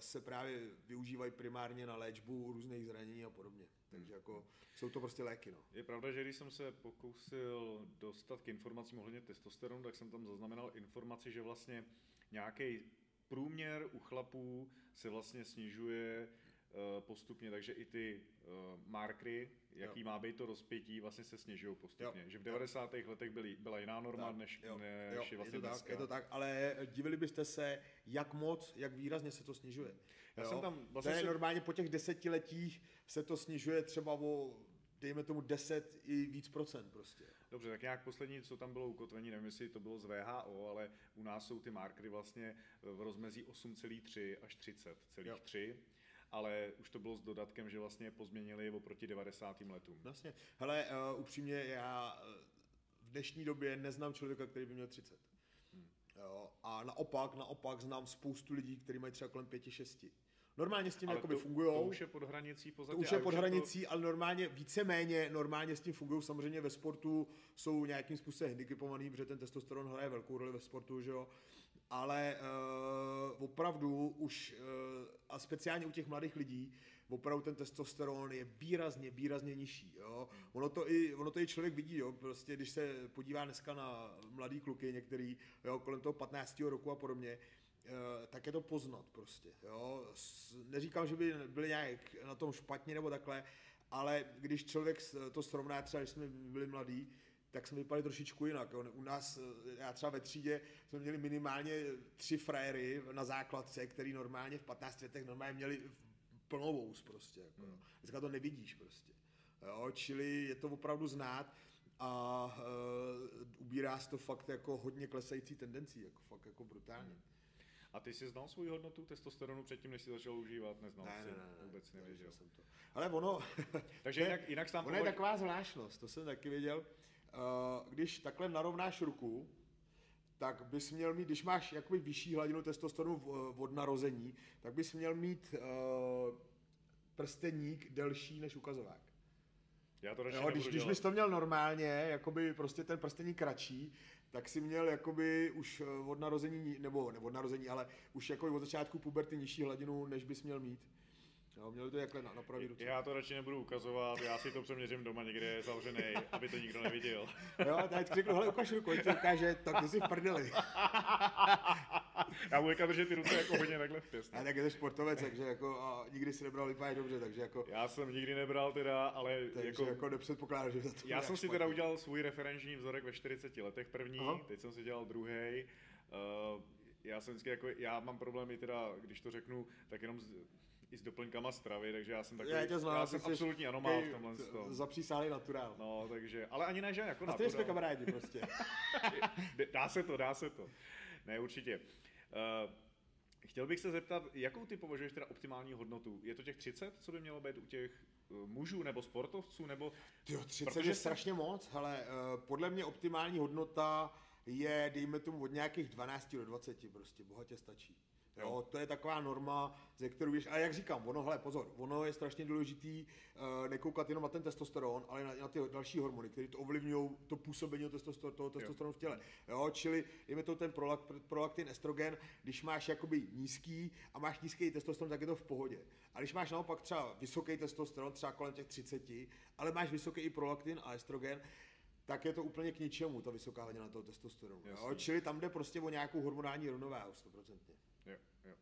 se právě využívají primárně na léčbu různých zranění a podobně. Takže jako jsou to prostě léky. No. Je pravda, že když jsem se pokusil dostat k informacím ohledně testosteronu, tak jsem tam zaznamenal informaci, že vlastně nějaký průměr u chlapů se vlastně snižuje eh, postupně, takže i ty uh, markry, jaký jo. má být to rozpětí, vlastně se snižují postupně. Jo. Že v 90. Jo. letech byly, byla jiná norma, tak, než, jo. než jo. je vlastně je to dneska. Tak, je to tak, ale divili byste se, jak moc, jak výrazně se to snižuje. Já jo? jsem tam vlastně to je normálně po těch desetiletích se to snižuje třeba o dejme tomu 10 i víc procent prostě. Dobře, tak nějak poslední, co tam bylo ukotvení, nevím, jestli to bylo z VHO, ale u nás jsou ty markery vlastně v rozmezí 8,3 až 30,3 ale už to bylo s dodatkem, že vlastně pozměnili oproti 90. letům. Vlastně. Hele, uh, upřímně, já eh, v dnešní době neznám člověka, který by měl 30. Hmm. Jo, a naopak, naopak znám spoustu lidí, kteří mají třeba kolem 5-6. Normálně s tím jakoby fungují. To už je pod hranicí pozadí. To už je pod hranicí, to... ale normálně, víceméně normálně s tím fungují. Samozřejmě ve sportu jsou nějakým způsobem handicapovaný, protože ten testosteron hraje velkou roli ve sportu, že jo. Ale uh, opravdu už, uh, a speciálně u těch mladých lidí, opravdu ten testosteron je výrazně, výrazně nižší. Jo? Ono, to i, ono to i člověk vidí, jo? prostě když se podívá dneska na mladý kluky některý, jo? kolem toho 15. roku a podobně, Eh, tak je to poznat prostě. Jo? Neříkám, že by byli nějak na tom špatně nebo takhle, ale když člověk to srovná, třeba když jsme byli mladí, tak jsme vypadali trošičku jinak. Jo. U nás, já třeba ve třídě, jsme měli minimálně tři frajery na základce, který normálně v 15 letech normálně měli plnou vous prostě. Jako, hmm. Dneska to nevidíš prostě. Jo, čili je to opravdu znát a uh, ubírá se to fakt jako hodně klesající tendencí, jako fakt jako brutálně. Hmm. A ty jsi znal svou hodnotu testosteronu předtím, než jsi začal užívat? Neznal ne, jsi, ne, ne, vůbec ne, nevěděl. Jsem to. Ale ono... Takže jinak, jinak sám Ono je taková zvláštnost, to jsem taky věděl. Uh, když takhle narovnáš ruku, tak bys měl mít, když máš jakoby vyšší hladinu testosteronu od narození, tak bys měl mít uh, prsteník delší než ukazovák. Já to jo, když, když bys to měl normálně, jakoby prostě ten prsteník kratší, tak si měl jakoby už eh, od narození, nebo, nebo od narození, ale už jako od začátku puberty nižší hladinu, než bys měl mít. Jo, měli to jakhle na, na pravý ruce. Já to radši nebudu ukazovat, já si to přeměřím doma někde zavřený, aby to nikdo neviděl. jo, teď řeknu, hele, ukaž ruku, ti ukáže, tak ty jsi v prdeli. já budu držet ty ruce jako hodně takhle v pěstě. A tak je to sportovec, takže jako a nikdy si nebral vypadat dobře, takže jako... Já jsem nikdy nebral teda, ale takže jako... jako nepředpokládám, že to Já jsem si teda udělal svůj referenční vzorek ve 40 letech první, Aha. teď jsem si dělal druhý. Uh, já jsem vždycky jako, já mám problémy teda, když to řeknu, tak jenom z, i s doplňkama stravy, takže já jsem takový, já, tě znám, já jsem absolutní anomál v tomhle tom. Zapřísálý naturál. No, takže, ale ani ne, že jako A ty jsme kamarádi prostě. dá se to, dá se to. Ne, určitě. Uh, chtěl bych se zeptat, jakou ty považuješ teda optimální hodnotu? Je to těch 30, co by mělo být u těch uh, mužů nebo sportovců, nebo... Tyjo, 30 je strašně moc, ale uh, podle mě optimální hodnota je, dejme tomu, od nějakých 12 do 20 prostě, bohatě stačí. Jo, to je taková norma, ze kterou víš, a jak říkám, ono, hele, pozor, ono je strašně důležitý uh, nekoukat jenom na ten testosteron, ale na, na ty další hormony, které to ovlivňují to působení testoster, toho testosteronu v těle. Jo, čili, dejme to ten prolak, prolaktin, estrogen, když máš jakoby nízký a máš nízký testosteron, tak je to v pohodě. A když máš naopak třeba vysoký testosteron, třeba kolem těch 30, ale máš vysoký i prolaktin a estrogen, tak je to úplně k ničemu, ta vysoká hladina toho testosteronu. Jo? Čili tam jde prostě o nějakou hormonální rovnováhu, 100%. Jo, jo.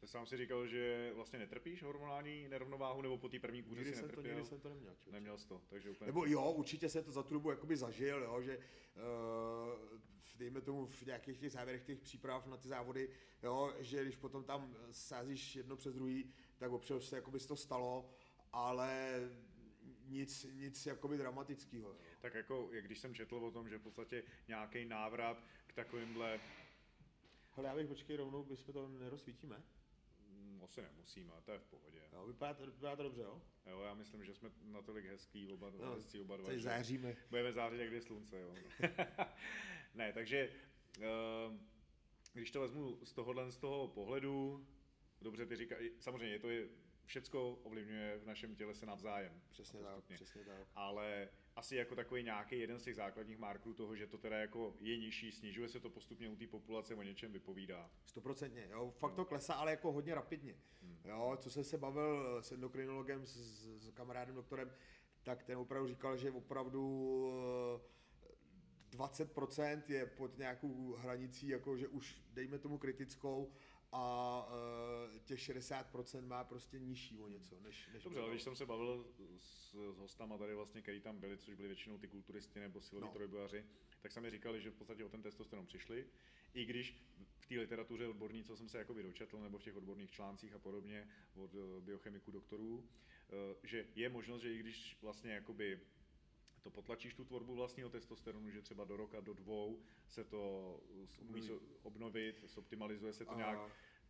Ty sám si říkal, že vlastně netrpíš hormonální nerovnováhu, nebo po té první kůře si netrpěl? To, nikdy jsem to neměl. Člověk. Neměl jsi to, takže úplně... Nebo jo, určitě jsem to za tu dobu jakoby zažil, jo, že uh, dejme tomu v nějakých těch závěrech těch příprav na ty závody, jo, že když potom tam sázíš jedno přes druhý, tak občas se jakoby to stalo, ale nic, nic jakoby dramatického. Tak jako, jak když jsem četl o tom, že v podstatě nějaký návrat k takovýmhle ale já bych počkej rovnou, bychom to nerozsvítíme. Mm, asi nemusíme, to je v pohodě. Jo, vypadá, to, vypadá to dobře, jo? Jo, já myslím, že jsme natolik hezký oba, no, hezký oba dva. Záříme. Budeme zářit, jak je slunce, jo. ne, takže uh, když to vezmu z tohohle z toho pohledu, dobře ty říkáš, samozřejmě to je, všecko ovlivňuje v našem těle se navzájem. Přesně tak, přesně tak. Ale asi jako takový nějaký jeden z těch základních markerů toho, že to teda jako je nižší, snižuje se to postupně u té populace, o něčem vypovídá. Stoprocentně, jo, fakt to klesá, ale jako hodně rapidně. Hmm. Jo, co jsem se bavil s endokrinologem, s, s kamarádem doktorem, tak ten opravdu říkal, že opravdu 20% eh, je pod nějakou hranicí, jako že už dejme tomu kritickou a uh, těch 60% má prostě nižší o něco, než, než Dobře, ale když jsem se bavil s, s hostama tady vlastně, který tam byli, což byli většinou ty kulturisti nebo siloví no. trojbojaři, tak sami říkali, že v podstatě o ten testosteron přišli, i když v té literatuře odborní, co jsem se jakoby dočetl, nebo v těch odborných článcích a podobně od eh, biochemiků, doktorů, eh, že je možnost, že i když vlastně jakoby to potlačíš tu tvorbu vlastního testosteronu, že třeba do roka, do dvou se to umí obnovit, zoptimalizuje se to a... nějak.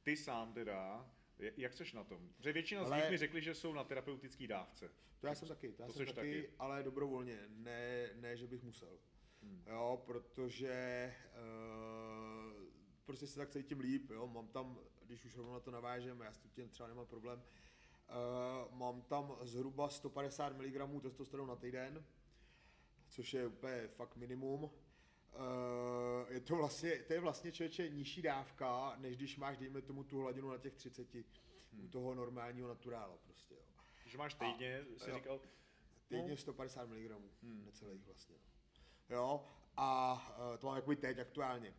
Ty sám teda, jak seš na tom? Protože většina ale... z nich mi řekli, že jsou na terapeutické dávce. To já jsem taky, to já to jsem taky, taky, ale dobrovolně, ne, ne, že bych musel. Hmm. Jo, protože uh, prostě se tak cítím líp, jo, mám tam, když už rovnou na to navážem, já s tím třeba nemám problém, uh, mám tam zhruba 150 mg testosteronu na týden, což je úplně fakt minimum. Uh, je to vlastně, to je vlastně člověče nižší dávka, než když máš, dejme tomu, tu hladinu na těch 30 hmm. u toho normálního naturála prostě, jo. Že máš týdně, a, jsi jo, říkal? Týdně 150 mg, hmm. necelých vlastně. Jo, a uh, to mám jakoby teď aktuálně. Uh,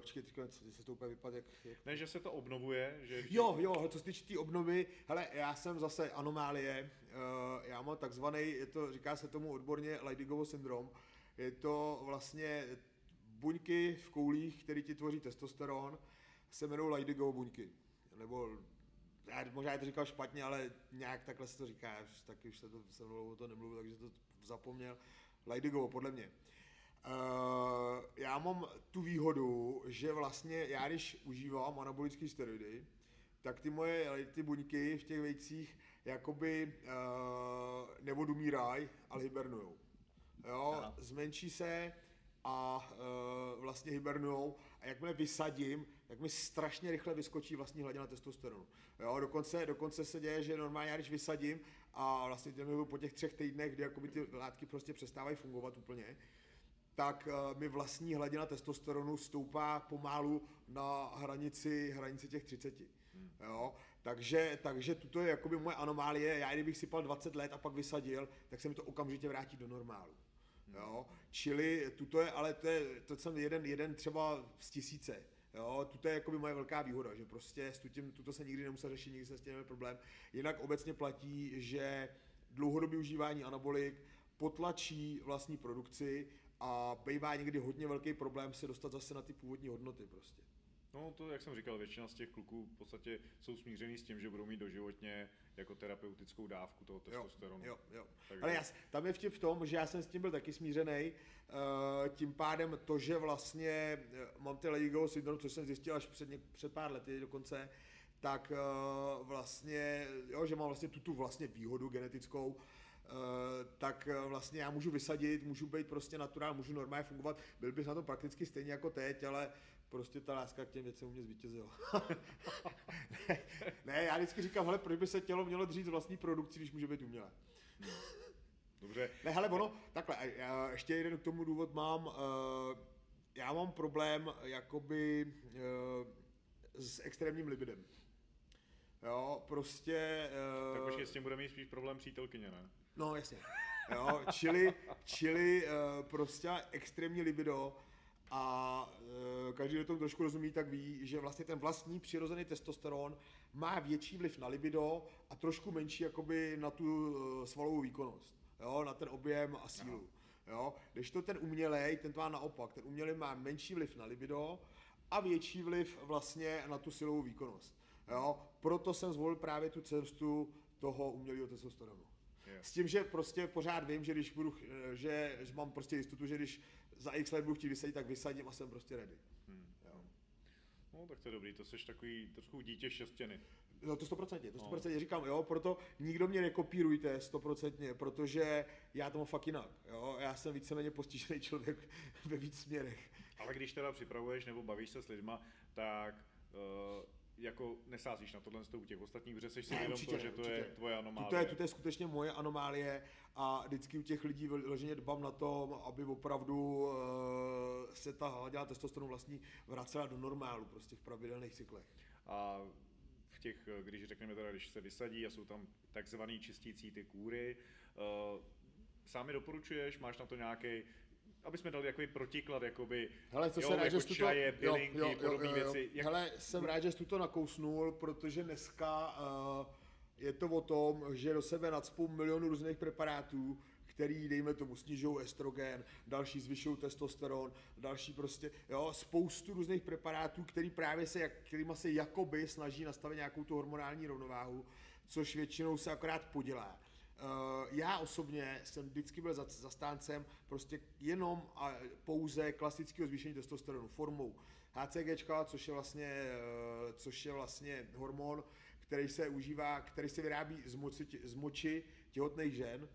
počkej, teď se to úplně vypadá jak, jak... Ne, že se to obnovuje, že... Jo, jo, co se týče té obnovy, hele, já jsem zase anomálie, uh, já mám takzvaný, je to, říká se tomu odborně Leidigovo syndrom, je to vlastně buňky v koulích, které ti tvoří testosteron, se jmenují Leidigovo buňky, nebo já možná je to říkal špatně, ale nějak takhle se to říká, už taky už se to se mnou o to nemluví, takže to zapomněl. Leidigovo, podle mě. Uh, já mám tu výhodu, že vlastně já když užívám anabolické steroidy, tak ty moje ty buňky v těch vejcích jakoby uh, neodumírají, ale hibernujou. Jo, Aha. zmenší se a uh, vlastně hibernujou a jakmile vysadím, tak mi strašně rychle vyskočí vlastní hladina testosteronu. Jo, dokonce, dokonce se děje, že normálně já když vysadím a vlastně po těch třech týdnech, kdy jakoby ty látky prostě přestávají fungovat úplně, tak eh, mi vlastní hladina testosteronu stoupá pomalu na hranici, hranici těch 30. Hmm. Jo? Takže, takže tuto je jakoby moje anomálie. Já kdybych sypal 20 let a pak vysadil, tak se mi to okamžitě vrátí do normálu. Hmm. Jo? Čili tuto je, ale to, je, to jsem jeden, jeden třeba z tisíce. Jo, tuto je jakoby moje velká výhoda, že prostě s tutím, tuto se nikdy nemusel řešit, nikdy se s tím neměl problém. Jinak obecně platí, že dlouhodobý užívání anabolik potlačí vlastní produkci a bývá někdy hodně velký problém se dostat zase na ty původní hodnoty prostě. No to, jak jsem říkal, většina z těch kluků v podstatě jsou smířený s tím, že budou mít doživotně jako terapeutickou dávku toho testosteronu. Jo, jo, jo. Takže... Ale já, tam je vtip v tom, že já jsem s tím byl taky smířený, uh, tím pádem to, že vlastně uh, mám ty Lejgo syndrom, což jsem zjistil až před, něk- před pár lety dokonce, tak uh, vlastně, jo, že mám vlastně tu, tu vlastně výhodu genetickou, Eh, tak eh, vlastně já můžu vysadit, můžu být prostě naturál, můžu normálně fungovat, byl bych na tom prakticky stejně jako teď, ale prostě ta láska k těm věcem u mě zvítězila. ne, ne, já vždycky říkám, hele, proč by se tělo mělo dřít vlastní produkci, když může být umělé. Dobře. Ne, hele, ono, takhle, já ještě jeden k tomu důvod mám, uh, já mám problém jakoby s extrémním libidem. Jo, prostě... Uh, tak počkej, s tím bude mít spíš problém přítelkyně, ne? No, jasně. Jo, čili, čili uh, prostě extrémní libido a uh, každý, kdo tomu trošku rozumí, tak ví, že vlastně ten vlastní přirozený testosteron má větší vliv na libido a trošku menší jakoby na tu uh, svalovou výkonnost, jo, na ten objem a sílu. Jo, když to ten umělej, ten to má naopak, ten umělej má menší vliv na libido a větší vliv vlastně na tu silovou výkonnost. Jo, proto jsem zvolil právě tu cestu toho umělého testosteronu. S tím, že prostě pořád vím, že když budu, že, že mám prostě jistotu, že když za x let budu chtít vysadit, tak vysadím a jsem prostě ready. Hmm. Jo. No tak to je dobrý, to jsi takový trošku dítě šestěny. No to 100%, to 100% no. říkám, jo, proto nikdo mě nekopírujte 100%, protože já tomu fakt jinak, jo, já jsem víceméně postižený člověk ve víc směrech. Ale když teda připravuješ nebo bavíš se s lidma, tak uh, jako nesázíš na tohle u těch ostatních, protože jsi si určitě, to, že to určitě. je tvoje anomálie. To je, to je skutečně moje anomálie a vždycky u těch lidí vyloženě dbám na tom, aby opravdu uh, se ta hladina testosteronu vlastní vracela do normálu, prostě v pravidelných cyklech. A v těch, když řekneme teda, když se vysadí a jsou tam takzvaný čistící ty kůry, uh, sami doporučuješ, máš na to nějaký aby jsme dali takový protiklad, jakoby, Hele, to jo, jsem rád, jako že jsi to, čaje, bylinky, jo, jo, jo, podobné jo, jo. věci. Jak, Hele, jsem rád, že jsi to nakousnul, protože dneska uh, je to o tom, že do sebe nadspou milionu různých preparátů, který, dejme tomu, snižují estrogen, další zvyšují testosteron, další prostě, jo, spoustu různých preparátů, který právě se, jak, kterýma se jakoby snaží nastavit nějakou tu hormonální rovnováhu, což většinou se akorát podělá. Uh, já osobně jsem vždycky byl za- zastáncem prostě jenom a pouze klasického zvýšení testosteronu formou HCG, což je vlastně, eh, což je vlastně hormon, který se užívá, který se vyrábí z moči, z moči těhotných žen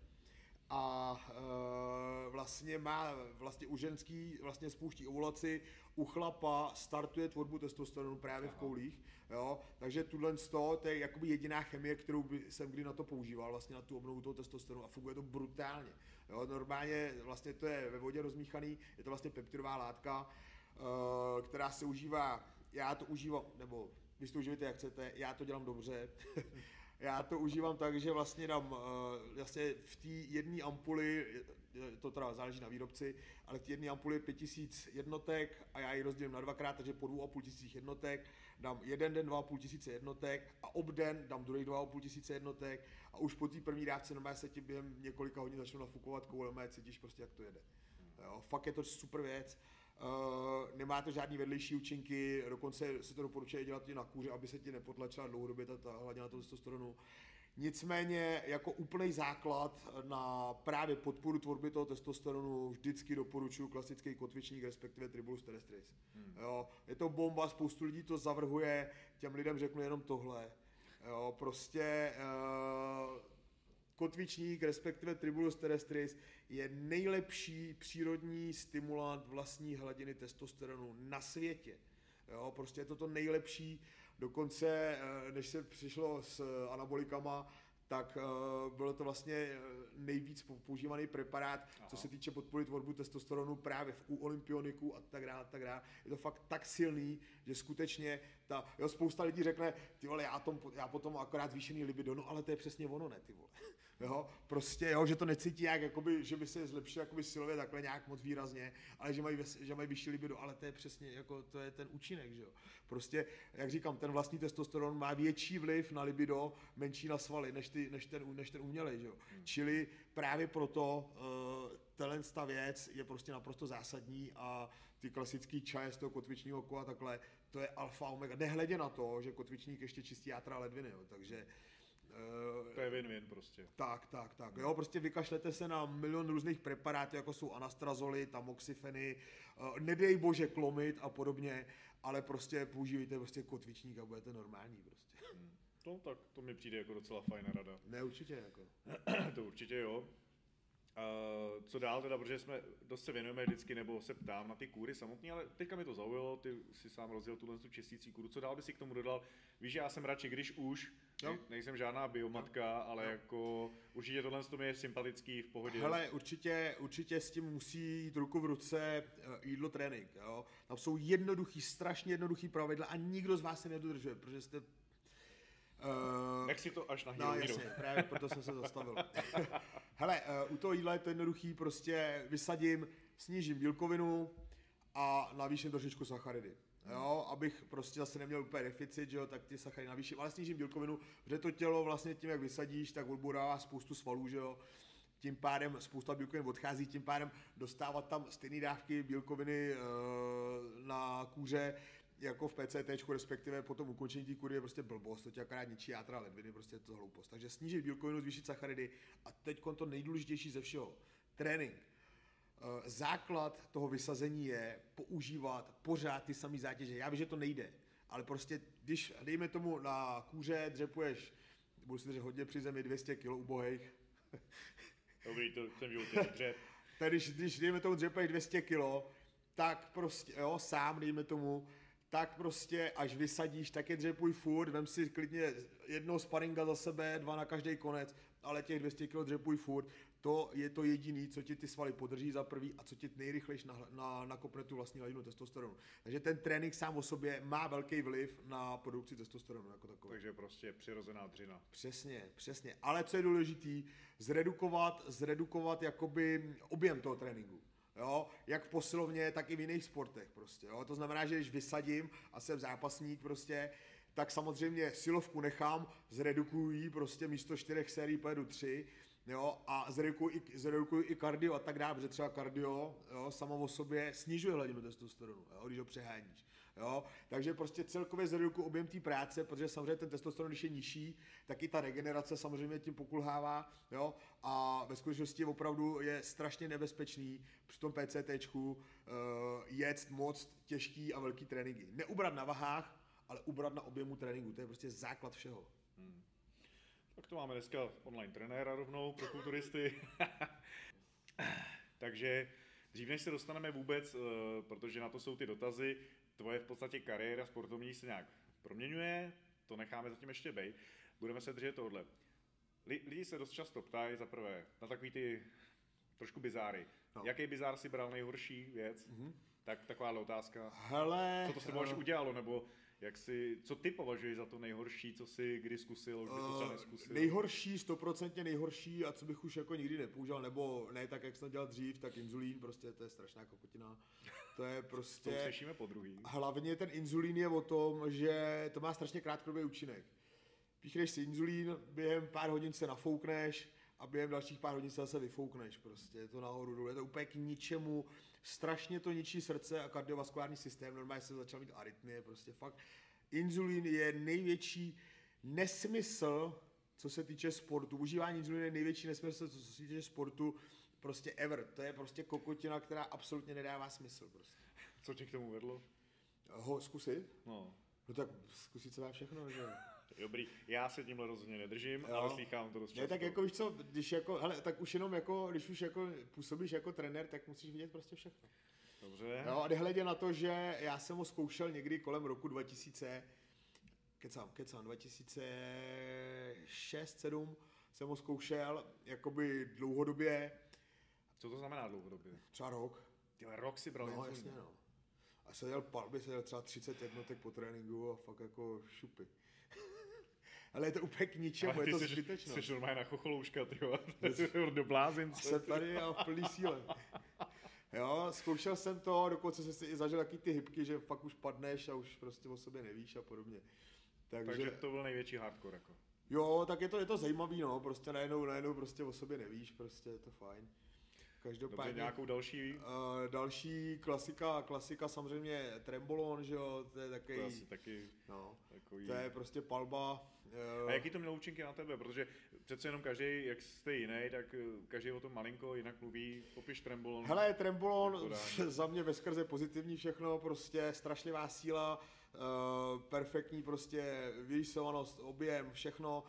a e, vlastně má vlastně u ženský vlastně spouští ovulaci, u chlapa startuje tvorbu testosteronu právě v koulích, jo, takže tuhle to, to je jakoby jediná chemie, kterou by, jsem kdy na to používal, vlastně na tu obnovu toho testosteronu a funguje to brutálně, jo, normálně vlastně to je ve vodě rozmíchaný, je to vlastně peptidová látka, e, která se užívá, já to užívám, nebo vy si to užijete jak chcete, já to dělám dobře, já to užívám tak, že vlastně dám eh, vlastně v té jedné ampuli, to teda záleží na výrobci, ale v té jedné ampuli je 5000 jednotek a já ji rozdělím na dvakrát, takže po 2,5 tisících jednotek dám jeden den 2,5 tisíce jednotek a obden dám druhý 2,5 tisíce jednotek a už po té první dávce normálně se ti během několika hodin začnou nafukovat koule, cítíš prostě, jak to jede. Jo, fakt je to super věc. Uh, nemá to žádný vedlejší účinky, dokonce se to doporučuje dělat i na kůži, aby se ti nepotlačila dlouhodobě ta, ta hladina testosteronu. Nicméně jako úplný základ na právě podporu tvorby toho testosteronu vždycky doporučuji klasický kotvičník, respektive Tribulus terrestris. Hmm. Jo, je to bomba, spoustu lidí to zavrhuje, těm lidem řeknu jenom tohle. Jo, prostě uh, kotvičník, respektive Tribulus terrestris, je nejlepší přírodní stimulant vlastní hladiny testosteronu na světě. Jo, prostě je to to nejlepší, dokonce eh, než se přišlo s anabolikama, tak uh, bylo to vlastně eh, nejvíc pou- používaný preparát, Aha. co se týče podpory tvorbu testosteronu právě v u olympioniků a tak dále, tak dále. Je to fakt tak silný, že skutečně ta, jo, spousta lidí řekne, ty vole, já, tom, já potom akorát zvýšený libido, no ale to je přesně ono, ne, ty vole. Jo, prostě, jo, že to necítí jak, jakoby, že by se zlepšil jakoby silově takhle nějak moc výrazně, ale že mají, že mají vyšší libido, ale to je přesně, jako, to je ten účinek, že jo. Prostě, jak říkám, ten vlastní testosteron má větší vliv na libido, menší na svaly, než, ty, než, ten, než ten umělej, že jo. Čili právě proto uh, tenhle ta věc je prostě naprosto zásadní a ty klasický čaje z toho kotvičního oku a takhle, to je alfa omega. Nehledě na to, že kotvičník ještě čistí játra ledviny, jo, takže eh, To je win-win prostě. tak, tak, tak. Jo, prostě vykašlete se na milion různých preparátů, jako jsou anastrazoly, tamoxifeny, eh, nedej bože klomit a podobně, ale prostě používejte prostě kotvičník a budete normální prostě. To tak, to mi přijde jako docela fajná rada. Ne, určitě jako. to určitě jo. Uh, co dál teda, protože jsme dost se věnujeme vždycky, nebo se ptám na ty kůry samotný, ale teďka mi to zaujalo, ty si sám rozdělil tuhle tu čistící kůru, co dál by si k tomu dodal? Víš, já jsem radši, když už, Jo. ne, nejsem žádná biomatka, ale Jo. jako určitě tohle to mi je sympatický, v pohodě. Hele, určitě, určitě s tím musí jít ruku v ruce eh, jídlo trénink. Jo? Tam jsou jednoduchý, strašně jednoduchý pravidla a nikdo z vás se nedodržuje, protože jste... Uh, Nech si to až na No jasně, právě proto jsem se zastavil. Hele, uh, u toho jídla je to jednoduchý, prostě vysadím, snížím bílkovinu a navýším trošičku sacharidy. Jo, abych prostě zase neměl úplně deficit, že jo, tak ty sacharidy navýším, ale snížím bílkovinu, protože to tělo vlastně tím, jak vysadíš, tak odbourává spoustu svalů, že jo. Tím pádem spousta bílkovin odchází, tím pádem dostávat tam stejné dávky bílkoviny e, na kůře, jako v PCT, respektive po tom ukončení té kury je prostě blbost, to tě akorát ničí játra ledviny, prostě je to hloupost. Takže snížit bílkovinu, zvýšit sacharidy a teď to nejdůležitější ze všeho, trénink. Eh, Základ toho vysazení je používat pořád ty samé zátěže. Já vím, že to nejde, ale prostě, když, dejme tomu, na kůře dřepuješ, budu si držet hodně při zemi 200 kg ubohých, Dobrý, to jsem životě nedřep. tak když, když dejme tomu dřepeš 200 kg, tak prostě, jo, sám dejme tomu, tak prostě až vysadíš, tak je dřepuj furt, vem si klidně jednoho sparinga za sebe, dva na každý konec, ale těch 200 kg dřepuj furt, to je to jediný, co ti ty svaly podrží za prvý a co ti nejrychlejš na, na, nakopne tu vlastní hladinu testosteronu. Takže ten trénink sám o sobě má velký vliv na produkci testosteronu jako takový. Takže prostě přirozená dřina. Přesně, přesně. Ale co je důležitý, zredukovat, zredukovat jakoby objem toho tréninku. Jo, jak v posilovně, tak i v jiných sportech prostě, jo. To znamená, že když vysadím a jsem zápasník prostě, tak samozřejmě silovku nechám, zredukuji prostě místo čtyřech sérií pojedu tři, jo, a zredukuju i, zredukuju i kardio a tak dále, protože třeba kardio, jo, samo o sobě snižuje hladinu testosteronu, jo, když ho přeháníš. Jo? Takže prostě celkově zredukuju objem té práce, protože samozřejmě ten testosteron, když je nižší, tak i ta regenerace samozřejmě tím pokulhává. Jo? A ve skutečnosti opravdu je strašně nebezpečný při tom PCT uh, jet moc těžký a velký tréninky. Neubrat na vahách, ale ubrat na objemu tréninku. To je prostě základ všeho. Hmm. Tak to máme dneska online trenéra rovnou pro kulturisty. Takže dřív než se dostaneme vůbec, eh, protože na to jsou ty dotazy, tvoje v podstatě kariéra sportovní se nějak proměňuje, to necháme zatím ještě být. Budeme se držet tohle. Lidi se dost často ptají za prvé na takový ty trošku bizáry. No. Jaký bizár si bral nejhorší věc? Mm-hmm. Tak taková otázka. Hele, co to s tebou až udělalo, nebo jak si, co ty považuješ za to nejhorší, co jsi kdy zkusil, kdy uh, třeba neskusil? Nejhorší, stoprocentně nejhorší a co bych už jako nikdy nepoužil, nebo ne tak, jak jsem dělal dřív, tak inzulín, prostě to je strašná kokotina. To je prostě... To slyšíme po druhý. Hlavně ten inzulín je o tom, že to má strašně krátkodobý účinek. Píchneš si inzulín, během pár hodin se nafoukneš a během dalších pár hodin se zase vyfoukneš. Prostě je to nahoru dolů. Je to úplně k ničemu. Strašně to ničí srdce a kardiovaskulární systém. Normálně se začal mít arytmie. Prostě fakt. Inzulín je největší nesmysl, co se týče sportu. Užívání inzulínu je největší nesmysl, co se týče sportu prostě ever. To je prostě kokotina, která absolutně nedává smysl. Prostě. Co tě k tomu vedlo? Ho zkusit? No. No tak zkusit se dá všechno, že Dobrý, já se tímhle rozhodně nedržím, jo. ale slýchám to dost. Ne, tak jako víš co, když jako, hele, tak už jenom jako, když už jako působíš jako trenér, tak musíš vidět prostě všechno. Dobře. Jo, a nehledě na to, že já jsem ho zkoušel někdy kolem roku 2000, kecám, kecám, 2006, 7 jsem ho zkoušel, jakoby dlouhodobě. Co to znamená dlouhodobě? Třeba rok. Ty rok si bral No, jasně, no. A seděl palby, seděl třeba 30 jednotek po tréninku a fakt jako šupy ale je to úplně k ničemu, ale je to zbytečno. Jsi normálně na chocholouška, ty do blázince. Jsem tady a v plný síle. Jo, zkoušel jsem to, dokonce jsem si i zažil taky ty hybky, že fakt už padneš a už prostě o sobě nevíš a podobně. Takže, Takže to byl největší hardcore jako. Jo, tak je to, je to zajímavý, no, prostě najednou, najednou prostě o sobě nevíš, prostě je to fajn. Každopádně. Dobře, nějakou další? Uh, další klasika, klasika samozřejmě Trembolon, že jo, to je takový. To asi taky. No, takový... To je prostě palba. A jaký to mělo účinky na tebe? Protože přece jenom každý, jak jste jiný, tak eh, každý o tom malinko jinak mluví. Popiš Trembolon. Hele, Trembolon za mě ve skrze pozitivní všechno, prostě strašlivá síla, uh, perfektní prostě vyrýsovanost, objem, všechno.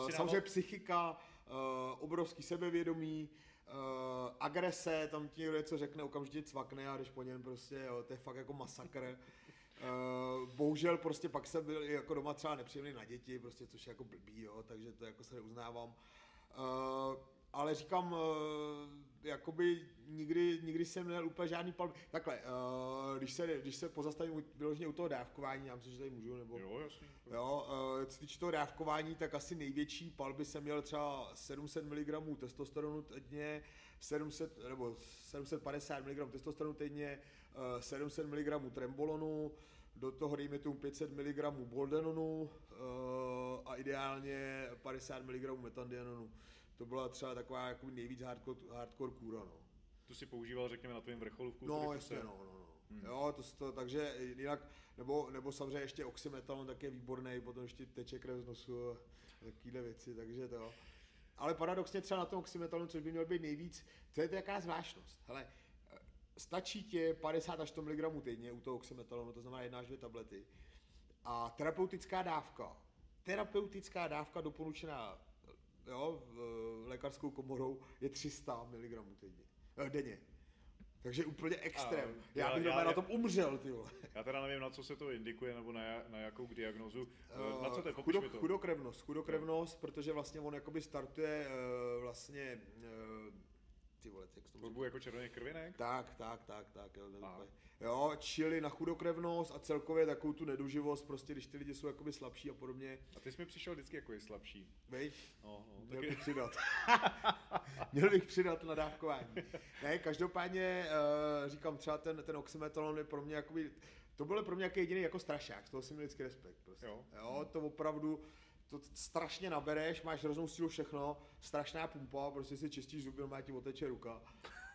Uh, samozřejmě psychika, uh, obrovský sebevědomí, uh, agrese, tam ti někdo něco řekne, okamžitě cvakne a když po něm prostě, jo, to je fakt jako masakr. Uh, bohužel prostě pak jsem byl jako doma třeba nepříjemný na děti, prostě, což je jako blbý, jo, takže to jako se neuznávám. Uh, ale říkám, uh, jakoby nikdy, nikdy jsem neměl úplně žádný palby. Takhle, uh, když, se, když se pozastavím vyloženě u toho dávkování, já myslím, že tady můžu, nebo... Jo, jasně. Jo, uh, co týče toho dávkování, tak asi největší palby jsem měl třeba 700 mg testosteronu týdně, 700, nebo 750 mg testosteronu týdně, 700 mg trembolonu, do toho dejme tomu 500 mg boldenonu uh, a ideálně 50 mg metandianonu to byla třeba taková jako nejvíc hardcore, hardcore kůra, no. Tu si používal, řekněme, na tvém vrcholu v No, jasně, no, no, no. Hmm. Jo, to, to, takže jinak, nebo, nebo samozřejmě ještě oxymetalon tak je výborný, potom ještě teče krev z nosu a takovéhle věci, takže to. Ale paradoxně třeba na tom oxymetalonu, což by měl být nejvíc, to je jaká zvláštnost. Hele, stačí tě 50 až 100 mg týdně u toho oxymetalonu, to znamená jedna až dvě tablety. A terapeutická dávka, terapeutická dávka doporučená jo, lékařskou komorou je 300 mg týdně, eh, denně. Takže úplně extrém. A, já, já bych já, na tom umřel, ty vole. Já teda nevím, na co se to indikuje, nebo na, na jakou diagnozu. Uh, na co to je? Chudo, to. Chudokrevnost, chudokrevnost, protože vlastně on jakoby startuje uh, vlastně uh, ty vole, jak to Tvorbu jako červený krvinek? Tak, tak, tak, tak. Jo, jo, čili na chudokrevnost a celkově takovou tu neduživost, prostě když ty lidi jsou jakoby slabší a podobně. A ty jsi mi přišel vždycky jako je slabší. Víš? No, no, Měl taky... přidat. měl bych přidat na dávkování. Ne, každopádně uh, říkám, třeba ten, ten oxymetalon je pro mě jakoby, to byl pro mě jaký jediný jako strašák, z toho si měl vždycky respekt. Prostě. Jo. jo. to opravdu, to strašně nabereš, máš hroznou sílu všechno, strašná pumpa, prostě si čistíš zuby, má ti oteče ruka.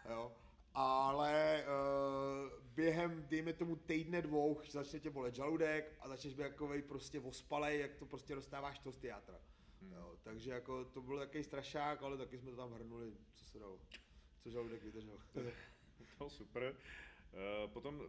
Jo. Ale uh, během, dejme tomu týdne dvou, začne tě bolet žaludek a začneš být takovej prostě ospalej, jak to prostě dostáváš to z teatra. Hmm. Jo, takže jako to byl takový strašák, ale taky jsme to tam hrnuli, co se dalo. Co žaludek vydržel. to super. Uh, potom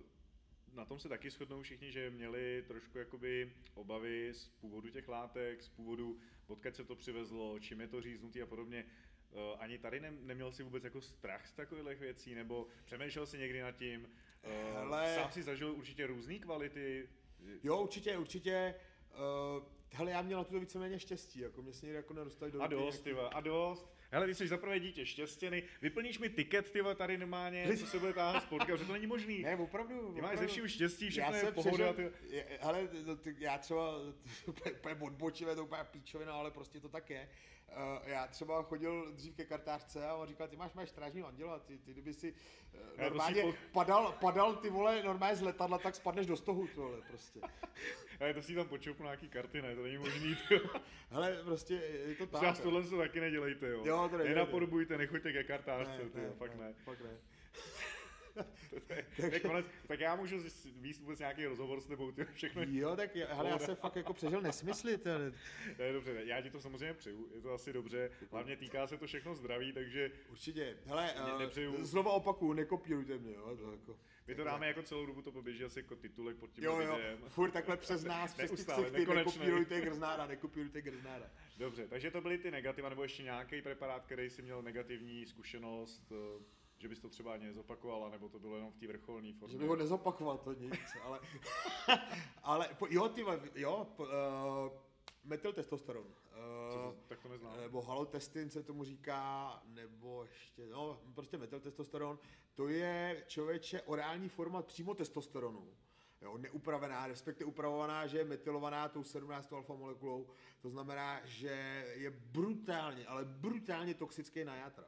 na tom se taky shodnou všichni, že měli trošku jakoby obavy z původu těch látek, z původu, odkud se to přivezlo, čím je to říznutý a podobně. Uh, ani tady ne, neměl si vůbec jako strach z takových věcí, nebo přemýšlel si někdy nad tím? Uh, hele, sám si zažil určitě různé kvality? Jo, určitě, určitě. Uh, hele, já měl na to víceméně štěstí, jako mě se někdy jako nedostali do A dost, jako... a dost. Hele, ty jsi za prvé dítě štěstěný, vyplníš mi tiket, ty tady normálně, co se bude táhat spotka, že to není možný. Ne, opravdu. Ty opravdu. máš ze vším štěstí, všechno je pohoda. Ty... Ale já třeba, úplně odbočivé, to úplně píčovina, ale prostě to tak je. Uh, já třeba chodil dřív ke kartářce a on říkal, ty máš, máš strážního anděla, ty, ty kdyby si uh, normálně po... padal, padal ty vole normálně z letadla, tak spadneš do stohu, tohle prostě. Ale to si tam počupnu nějaký karty, ne, to není možný. Hele, prostě je to tak. Třeba tohle se taky nedělejte, jo. jo to Nenapodobujte, nechoďte ke kartářce, ne, ty, ne, fakt ne. ne. Fakt ne. tak, konec, tak já můžu víc vůbec nějaký rozhovor s tebou, ty všechno. Jo, tak já, hele, já jsem fakt jako přežil nesmysly. To je dobře, já ti to samozřejmě přeju, je to asi dobře, hlavně týká se to všechno zdraví, takže... Určitě, hele, ne, nepřeju... znova opakuju, nekopírujte mě, jo, to jako... My to dáme jako celou dobu, to poběží asi jako titulek pod tím jo, jo, furt takhle přes nás, přes ty ty nekopírujte grznára, nekopírujte grznára. Dobře, takže to byly ty negativa, nebo ještě nějaký preparát, který si měl negativní zkušenost, eh, že bys to třeba ani nezopakovala, nebo to bylo jenom v té vrcholné formě. Že bych ho nezopakoval, to nic, ale, ale jo, ty, jo, uh, metyltestosteron. Uh, tak to neznám. Nebo halotestin se tomu říká, nebo ještě, no, prostě metyltestosteron. To je člověče orální forma přímo testosteronu. Jo, neupravená, respektive upravovaná, že je metylovaná tou 17 alfa molekulou. To znamená, že je brutálně, ale brutálně toxický na játra.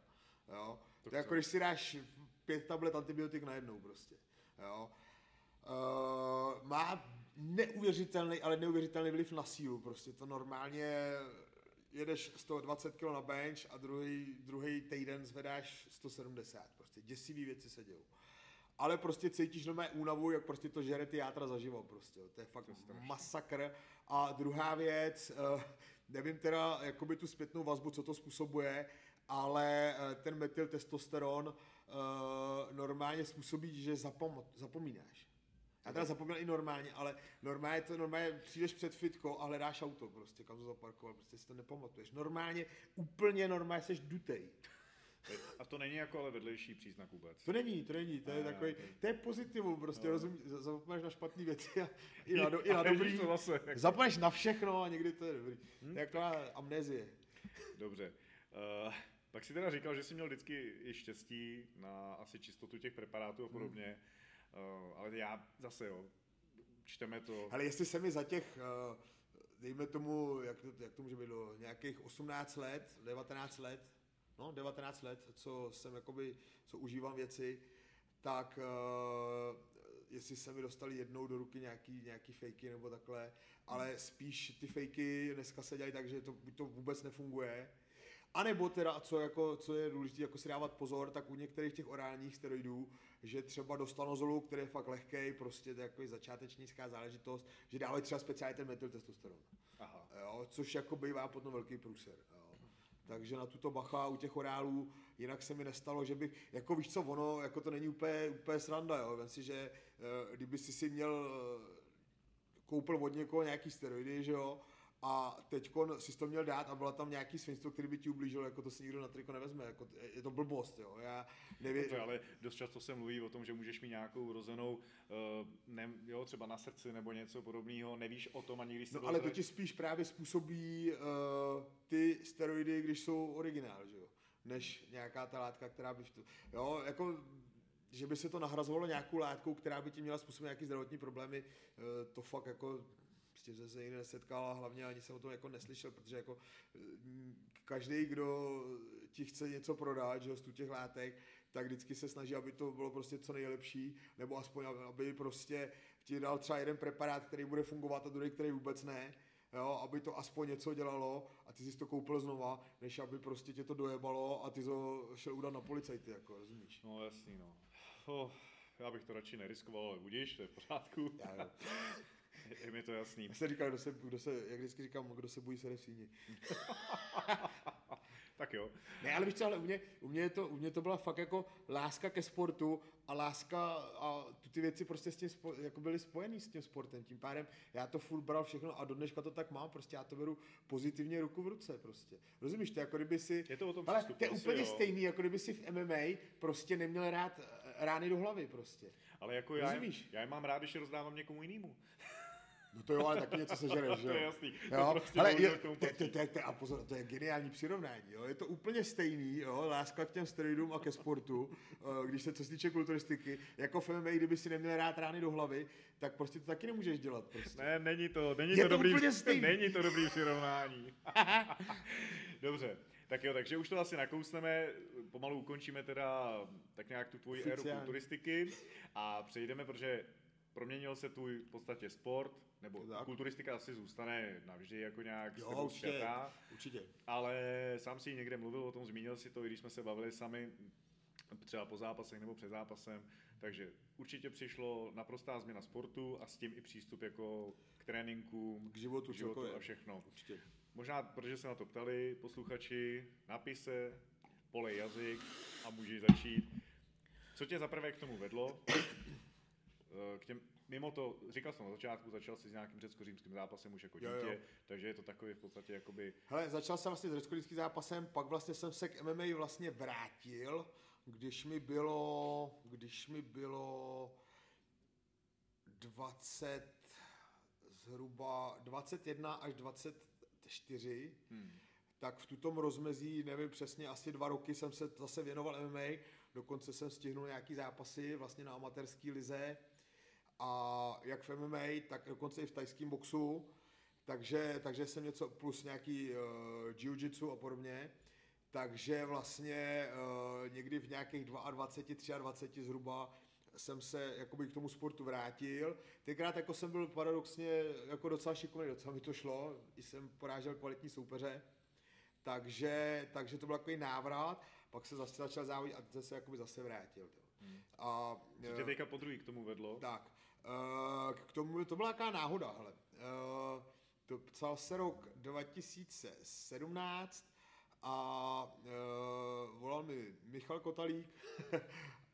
Jo. To, jako když si dáš pět tablet antibiotik najednou prostě. Jo. Uh, má neuvěřitelný, ale neuvěřitelný vliv na sílu. Prostě to normálně jedeš 120 kg na bench a druhý, druhý týden zvedáš 170. Prostě děsivý věci se dějou. Ale prostě cítíš nové únavu, jak prostě to žere ty játra zaživo prostě. To je fakt to je masakr. A druhá věc, uh, nevím teda jakoby tu zpětnou vazbu, co to způsobuje, ale eh, ten metyltestosteron uh, normálně způsobí, že zapom- zapomínáš. Já teda zapomněl i normálně, ale normálně to normálně přijdeš před fitko a hledáš auto prostě, kam to zaparkoval, prostě si to nepamatuješ. Normálně, úplně normálně jsi dutej. A to není jako ale vedlejší příznak vůbec. To není, to není, to je ne, takový, to je pozitivum, prostě no. rozumíš, zapomeneš na špatné věci a i na, do, i na dobrý. To zase. Zapomeneš na všechno a někdy to je dobrý. Hmm? Taková amnézie. Dobře. Uh, pak si teda říkal, že jsi měl vždycky i štěstí na asi čistotu těch preparátů a hmm. podobně, hmm. uh, ale já zase jo, čteme to. Ale jestli se mi za těch, uh, dejme tomu, jak to, jak to může být, nějakých 18 let, 19 let, no 19 let, co jsem jakoby, co užívám věci, tak uh, jestli se mi dostali jednou do ruky nějaký, nějaký fejky nebo takhle, ale spíš ty fejky dneska se dělají tak, že to, to vůbec nefunguje, a nebo teda, co, jako, co je důležité, jako si dávat pozor, tak u některých těch orálních steroidů, že třeba do stanozolu, který je fakt lehký, prostě to je jako začátečnická záležitost, že dávají třeba speciálně ten metyltestosteron. Aha. Jo, což jako bývá potom velký průser. Jo. Takže na tuto bacha u těch orálů, jinak se mi nestalo, že bych, jako víš co, ono, jako to není úplně, úplně sranda, jo. Vem si, že eh, kdyby si si měl, eh, koupil od někoho nějaký steroidy, že jo, a teď si to měl dát a byla tam nějaký svinstvo, který by ti ublížil, jako to si nikdo na triko nevezme, jako je to blbost, jo, já nevím. Dobře, ale dost často se mluví o tom, že můžeš mít nějakou rozenou, uh, ne, jo, třeba na srdci nebo něco podobného, nevíš o tom ani když se No ale to ti spíš právě způsobí uh, ty steroidy, když jsou originál, že jo, než nějaká ta látka, která by, to, jo, jako že by se to nahrazovalo nějakou látkou, která by ti měla způsobit nějaký zdravotní problémy, uh, to fakt jako prostě že se jiný nesetkal a hlavně ani jsem o tom jako neslyšel, protože jako každý, kdo ti chce něco prodat, že z těch látek, tak vždycky se snaží, aby to bylo prostě co nejlepší, nebo aspoň, aby prostě ti dal třeba jeden preparát, který bude fungovat a druhý, který vůbec ne, jo, aby to aspoň něco dělalo a ty jsi to koupil znova, než aby prostě tě to dojebalo a ty to šel udat na policajty, jako, rozumíš? No jasný, no. Oh, já bych to radši neriskoval, ale budíš, to je v pořádku. Já, je, mi to jasný. Já jsem říkal, kdo se, kdo se, jak vždycky říkám, kdo se bojí, se v síni. tak jo. Ne, ale víš co, ale u mě, u, mě to, u mě to byla fakt jako láska ke sportu a láska a ty věci prostě s tím spo, jako byly spojený s tím sportem. Tím pádem já to furt bral všechno a do dneška to tak mám, prostě já to beru pozitivně ruku v ruce prostě. Rozumíš, to jako kdyby si... Je to o tom ale to je úplně jo. stejný, jako kdyby si v MMA prostě neměl rád rány do hlavy prostě. Ale jako já, já je mám rád, když je rozdávám někomu jinému. No to jo, ale taky něco sežereš, že jo? to je jasný. Jo? To prostě ale je, to, to, to, to, a pozor, to je geniální přirovnání, jo? Je to úplně stejný, jo? Láska k těm steroidům a ke sportu, eh, když se co se týče kulturistiky, jako v MMA, kdyby si neměl rád rány do hlavy, tak prostě to taky nemůžeš dělat. Prostě. Ne, není to, není je to, to dobrý, není to dobrý přirovnání. Dobře, tak jo, takže už to asi nakousneme, pomalu ukončíme teda tak nějak tu tvoji éru kulturistiky a přejdeme, protože proměnil se tvůj v podstatě sport, nebo tak. kulturistika asi zůstane navždy jako nějak jo, určitě, světá, určitě. ale sám si někde mluvil o tom, zmínil si to, i když jsme se bavili sami, třeba po zápasech nebo před zápasem, takže určitě přišlo naprostá změna sportu a s tím i přístup jako k tréninkům, k životu, k životu a všechno. Určitě. Možná, protože se na to ptali posluchači, napise, polej jazyk a můžeš začít. Co tě zaprvé k tomu vedlo? Eh, k těm, mimo to, říkal jsem na začátku, začal jsi s nějakým řecko-římským zápasem už jako dítě, jo, jo. takže je to takový v podstatě jakoby... Hele, začal jsem vlastně s řecko-římským zápasem, pak vlastně jsem se k MMA vlastně vrátil, když mi bylo, když mi bylo 20, zhruba 21 až 24, hmm. tak v tutom rozmezí, nevím přesně, asi dva roky jsem se zase věnoval MMA, dokonce jsem stihnul nějaký zápasy vlastně na amatérský lize, a jak v MMA, tak dokonce i v tajském boxu, takže, takže jsem něco plus nějaký uh, jiu-jitsu a podobně, takže vlastně uh, někdy v nějakých 22, 23 zhruba jsem se jakoby k tomu sportu vrátil. Tenkrát jako jsem byl paradoxně jako docela šikovný, docela mi to šlo, i jsem porážel kvalitní soupeře, takže, takže to byl takový návrat, pak se zase začal závodit a teď se jakoby zase vrátil. Hmm. A, Co tě teďka po druhý k tomu vedlo? Tak, Eh, k tomu, to byla jaká náhoda, hele. Eh, to psal se rok 2017 a uh, volal mi Michal Kotalík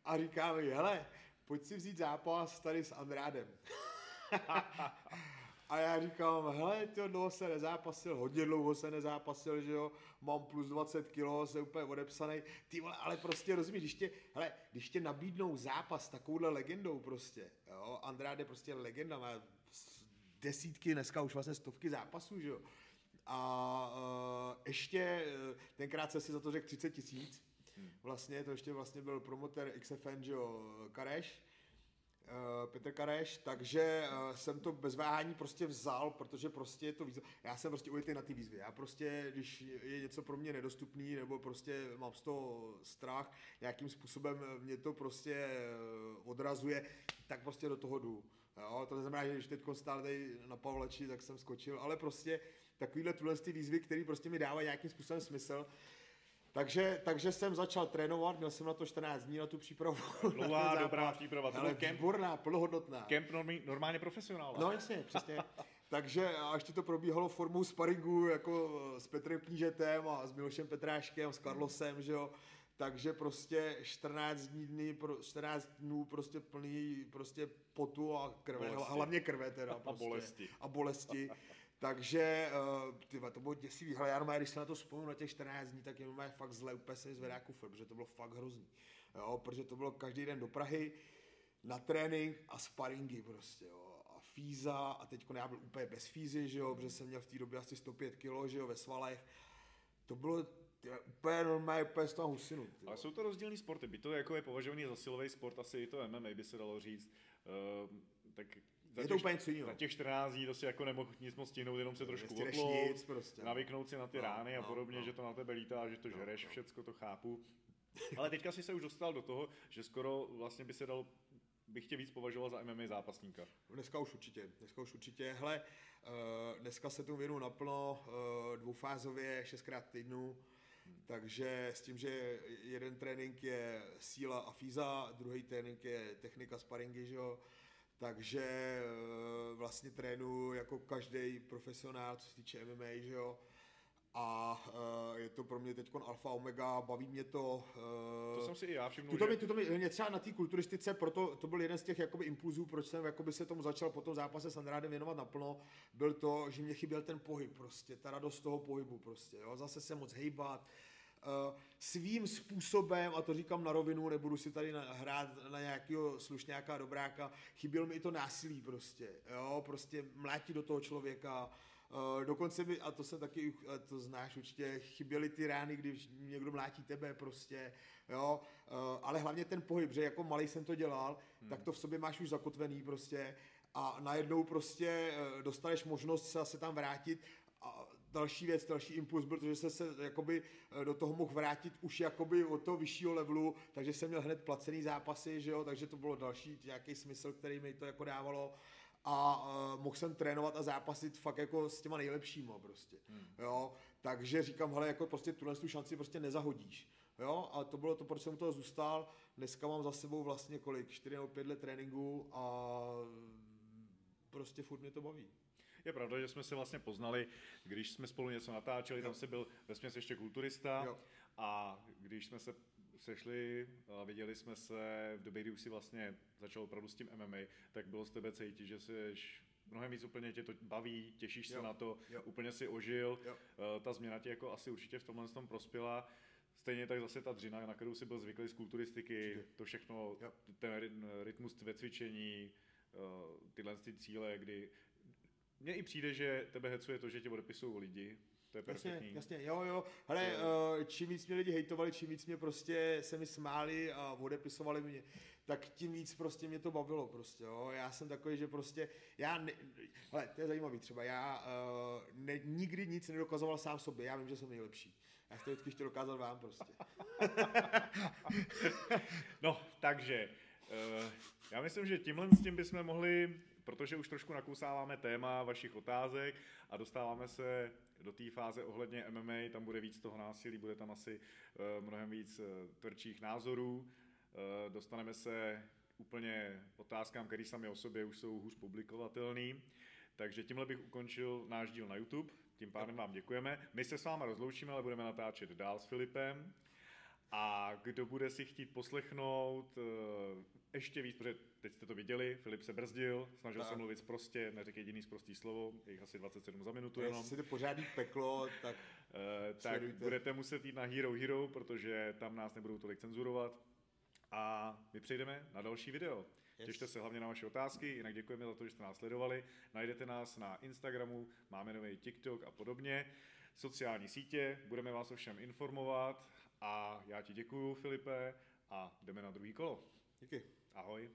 a říká mi, hele, pojď si vzít zápas tady s Andrádem. A já říkám, hele, to dlouho se nezápasil, hodně dlouho se nezápasil, že jo, mám plus 20 kg, jsem úplně odepsaný, ty vole, ale prostě rozumíš, když tě, hele, když tě nabídnou zápas takovouhle legendou prostě, jo, Andrade je prostě legenda, má desítky, dneska už vlastně stovky zápasů, že jo, a uh, ještě, uh, tenkrát se si za to řekl 30 tisíc, hmm. vlastně, to ještě vlastně byl promotor XFN, že jo, Kareš, Petr Kareš, takže uh, jsem to bez váhání prostě vzal, protože prostě je to výzva. Já jsem prostě ujetý na ty výzvy. Já prostě, když je něco pro mě nedostupný, nebo prostě mám z toho strach, nějakým způsobem mě to prostě odrazuje, tak prostě do toho jdu. Jo, to neznamená, že když teď stále tady na Pavleči, tak jsem skočil, ale prostě takovýhle tuhle ty výzvy, které prostě mi dávají nějakým způsobem smysl, takže, takže jsem začal trénovat, měl jsem na to 14 dní na tu přípravu. Dlouhá, dobrá příprava. Ale kemp, výborná, plnohodnotná. Kemp normálně profesionál. No jasně, přesně. Takže a ještě to probíhalo formou sparingu jako s Petrem Knížetem a s Milošem Petráškem, s Carlosem, že jo. Takže prostě 14 dní, dny, 14 dnů prostě plný prostě potu a krve, bolesti. hlavně krve teda. Prostě, a bolesti. A bolesti. Takže uh, tyva, to bylo děsivý. Hele, já normálně, když se na to vzpomínám na těch 14 dní, tak je normálně fakt zle, úplně se mi zvedá kufr, protože to bylo fakt hrozný. Jo, protože to bylo každý den do Prahy na trénink a sparingy prostě, jo. A fíza a teď já byl úplně bez fízy, že jo, protože jsem měl v té době asi 105 kg, že jo, ve svalech. To bylo tyva, úplně normálně, úplně z toho husinu. Tyva. Ale jsou to rozdílné sporty, by to jako je považovaný za silový sport, asi i to MMA by se dalo říct. Uh, tak za Je to těch- úplně něco jiného. Za těch 14 dní to si jako nemohl nic moc stihnout, jenom se trošku otlout, prostě. navyknout si na ty No, rány a no, podobně, no. že to na tebe lítá, že to No, žereš, no. všecko to chápu. Ale teďka si se už dostal do toho, že skoro vlastně by se dalo, bych tě víc považoval za MMA zápasníka. Dneska už určitě, dneska už určitě. Hele, eh, dneska se tomu věnu naplno, eh, dvoufázově, šestkrát týdnu, takže s tím, že jeden trénink je síla a fíza, druhý trénink je technika sparingy, že jo, takže eh, vlastně trénuji jako každý profesionál, co se týče MMA, že jo, a eh, je to pro mě teď alfa omega, baví mě to. eh, To jsem si i já všiml, Tuto mi, tuto mi, mě třeba na té kulturistice, proto to byl jeden z těch jakoby impulzů, proč jsem jakoby se tomu začal po tom zápase s Andrádem věnovat naplno, byl to, že mě chyběl ten pohyb prostě, ta radost toho pohybu prostě, jo, zase se moc hejbat, uh, svým způsobem, a to říkám na rovinu, nebudu si tady na, hrát na nějakého slušňáka, dobráka, chyběl mi i to násilí prostě, jo, prostě mlátí do toho člověka, Uh, dokonce mi, a to jsem taky, a to znáš určitě, chyběly ty rány, když někdo mlátí tebe prostě, jo, ale hlavně ten pohyb, že jako malý jsem to dělal, hmm. tak to v sobě máš už zakotvený prostě. A najednou prostě dostaneš možnost se, se tam vrátit další věc, další impuls byl to, že jsem se jakoby eh, do toho mohl vrátit už jakoby od toho vyššího levelu, takže jsem měl hned placený zápasy, že jo, takže to bylo další nějaký smysl, který mi to jako dávalo. A uh, mohl jsem trénovat a zápasit fakt jako s těma nejlepšíma prostě, hmm. jo, takže říkám, hele, jako prostě tuhle tu šanci prostě nezahodíš, jo, a to bylo to, proč jsem u toho zůstal, dneska mám za sebou vlastně kolik, 4 nebo 5 let tréninku a prostě furt mě to baví. Je pravda, že jsme se vlastně poznali, když jsme spolu něco natáčeli, tam Jo. se byl vesměs ještě kulturista Jo. a když jsme se sešli a viděli jsme se v době, kdy už si vlastně začal opravdu s tím MMA, tak bylo z tebe cítit, že jsi mnohem víc úplně tě to baví, těšíš se Jo. na to, Jo. úplně si ožil, Jo. Eh, ta změna ti jako asi určitě v tomhle tom prospěla. Stejně tak zase ta dřina, na kterou si byl zvyklý z kulturistiky, Určitě. to všechno, ten ryt- rytmus ve cvičení, eh, tyhle ty cíle, kdy mně i přijde, že tebe hecuje to, že tě odepisují lidi, to je Jasně, perfektní. jasně, jo, jo. Hele, To- uh, čím víc mě lidi hejtovali, čím víc mě prostě se mi smáli a odepisovali mě, tak tím víc prostě mě to bavilo prostě, jo. Já jsem takový, že prostě, já, ne, hele, to je zajímavý třeba, já uh, ne, nikdy nic nedokazoval sám sobě, já vím, že jsem nejlepší. Já jsem to vždycky chtěl dokázat vám prostě. No, takže eh, já myslím, že tímhle s tím bychom mohli, protože už trošku nakousáváme téma vašich otázek a dostáváme se do té fáze ohledně MMA, tam bude víc toho násilí, bude tam asi eh, mnohem víc eh, tvrdších názorů, Eh, dostaneme se úplně otázkám, které sami o sobě už jsou hůř publikovatelný. Takže tímhle bych ukončil náš díl na YouTube. Tím pádem vám děkujeme. My se s váma rozloučíme, ale budeme natáčet dál s Filipem. A kdo bude si chtít poslechnout ještě víc, protože teď jste to viděli, Filip se brzdil, snažil Tak. se mluvit prostě, neřekl jediný prostý slovo, je jich asi 27 za minutu Jestli jenom. si to pořádný peklo, tak Uh, tak Sledujte. budete muset jít na Hero Hero, protože tam nás nebudou tolik cenzurovat. A my přejdeme na další video. Yes. Těšte se hlavně na vaše otázky, jinak děkujeme za to, že jste nás sledovali. Najdete nás na Instagramu, máme nový TikTok a podobně. Sociální sítě, budeme vás o všem informovat a já ti děkuju, Filipe, a jdeme na druhý kolo. díky. Ahoj.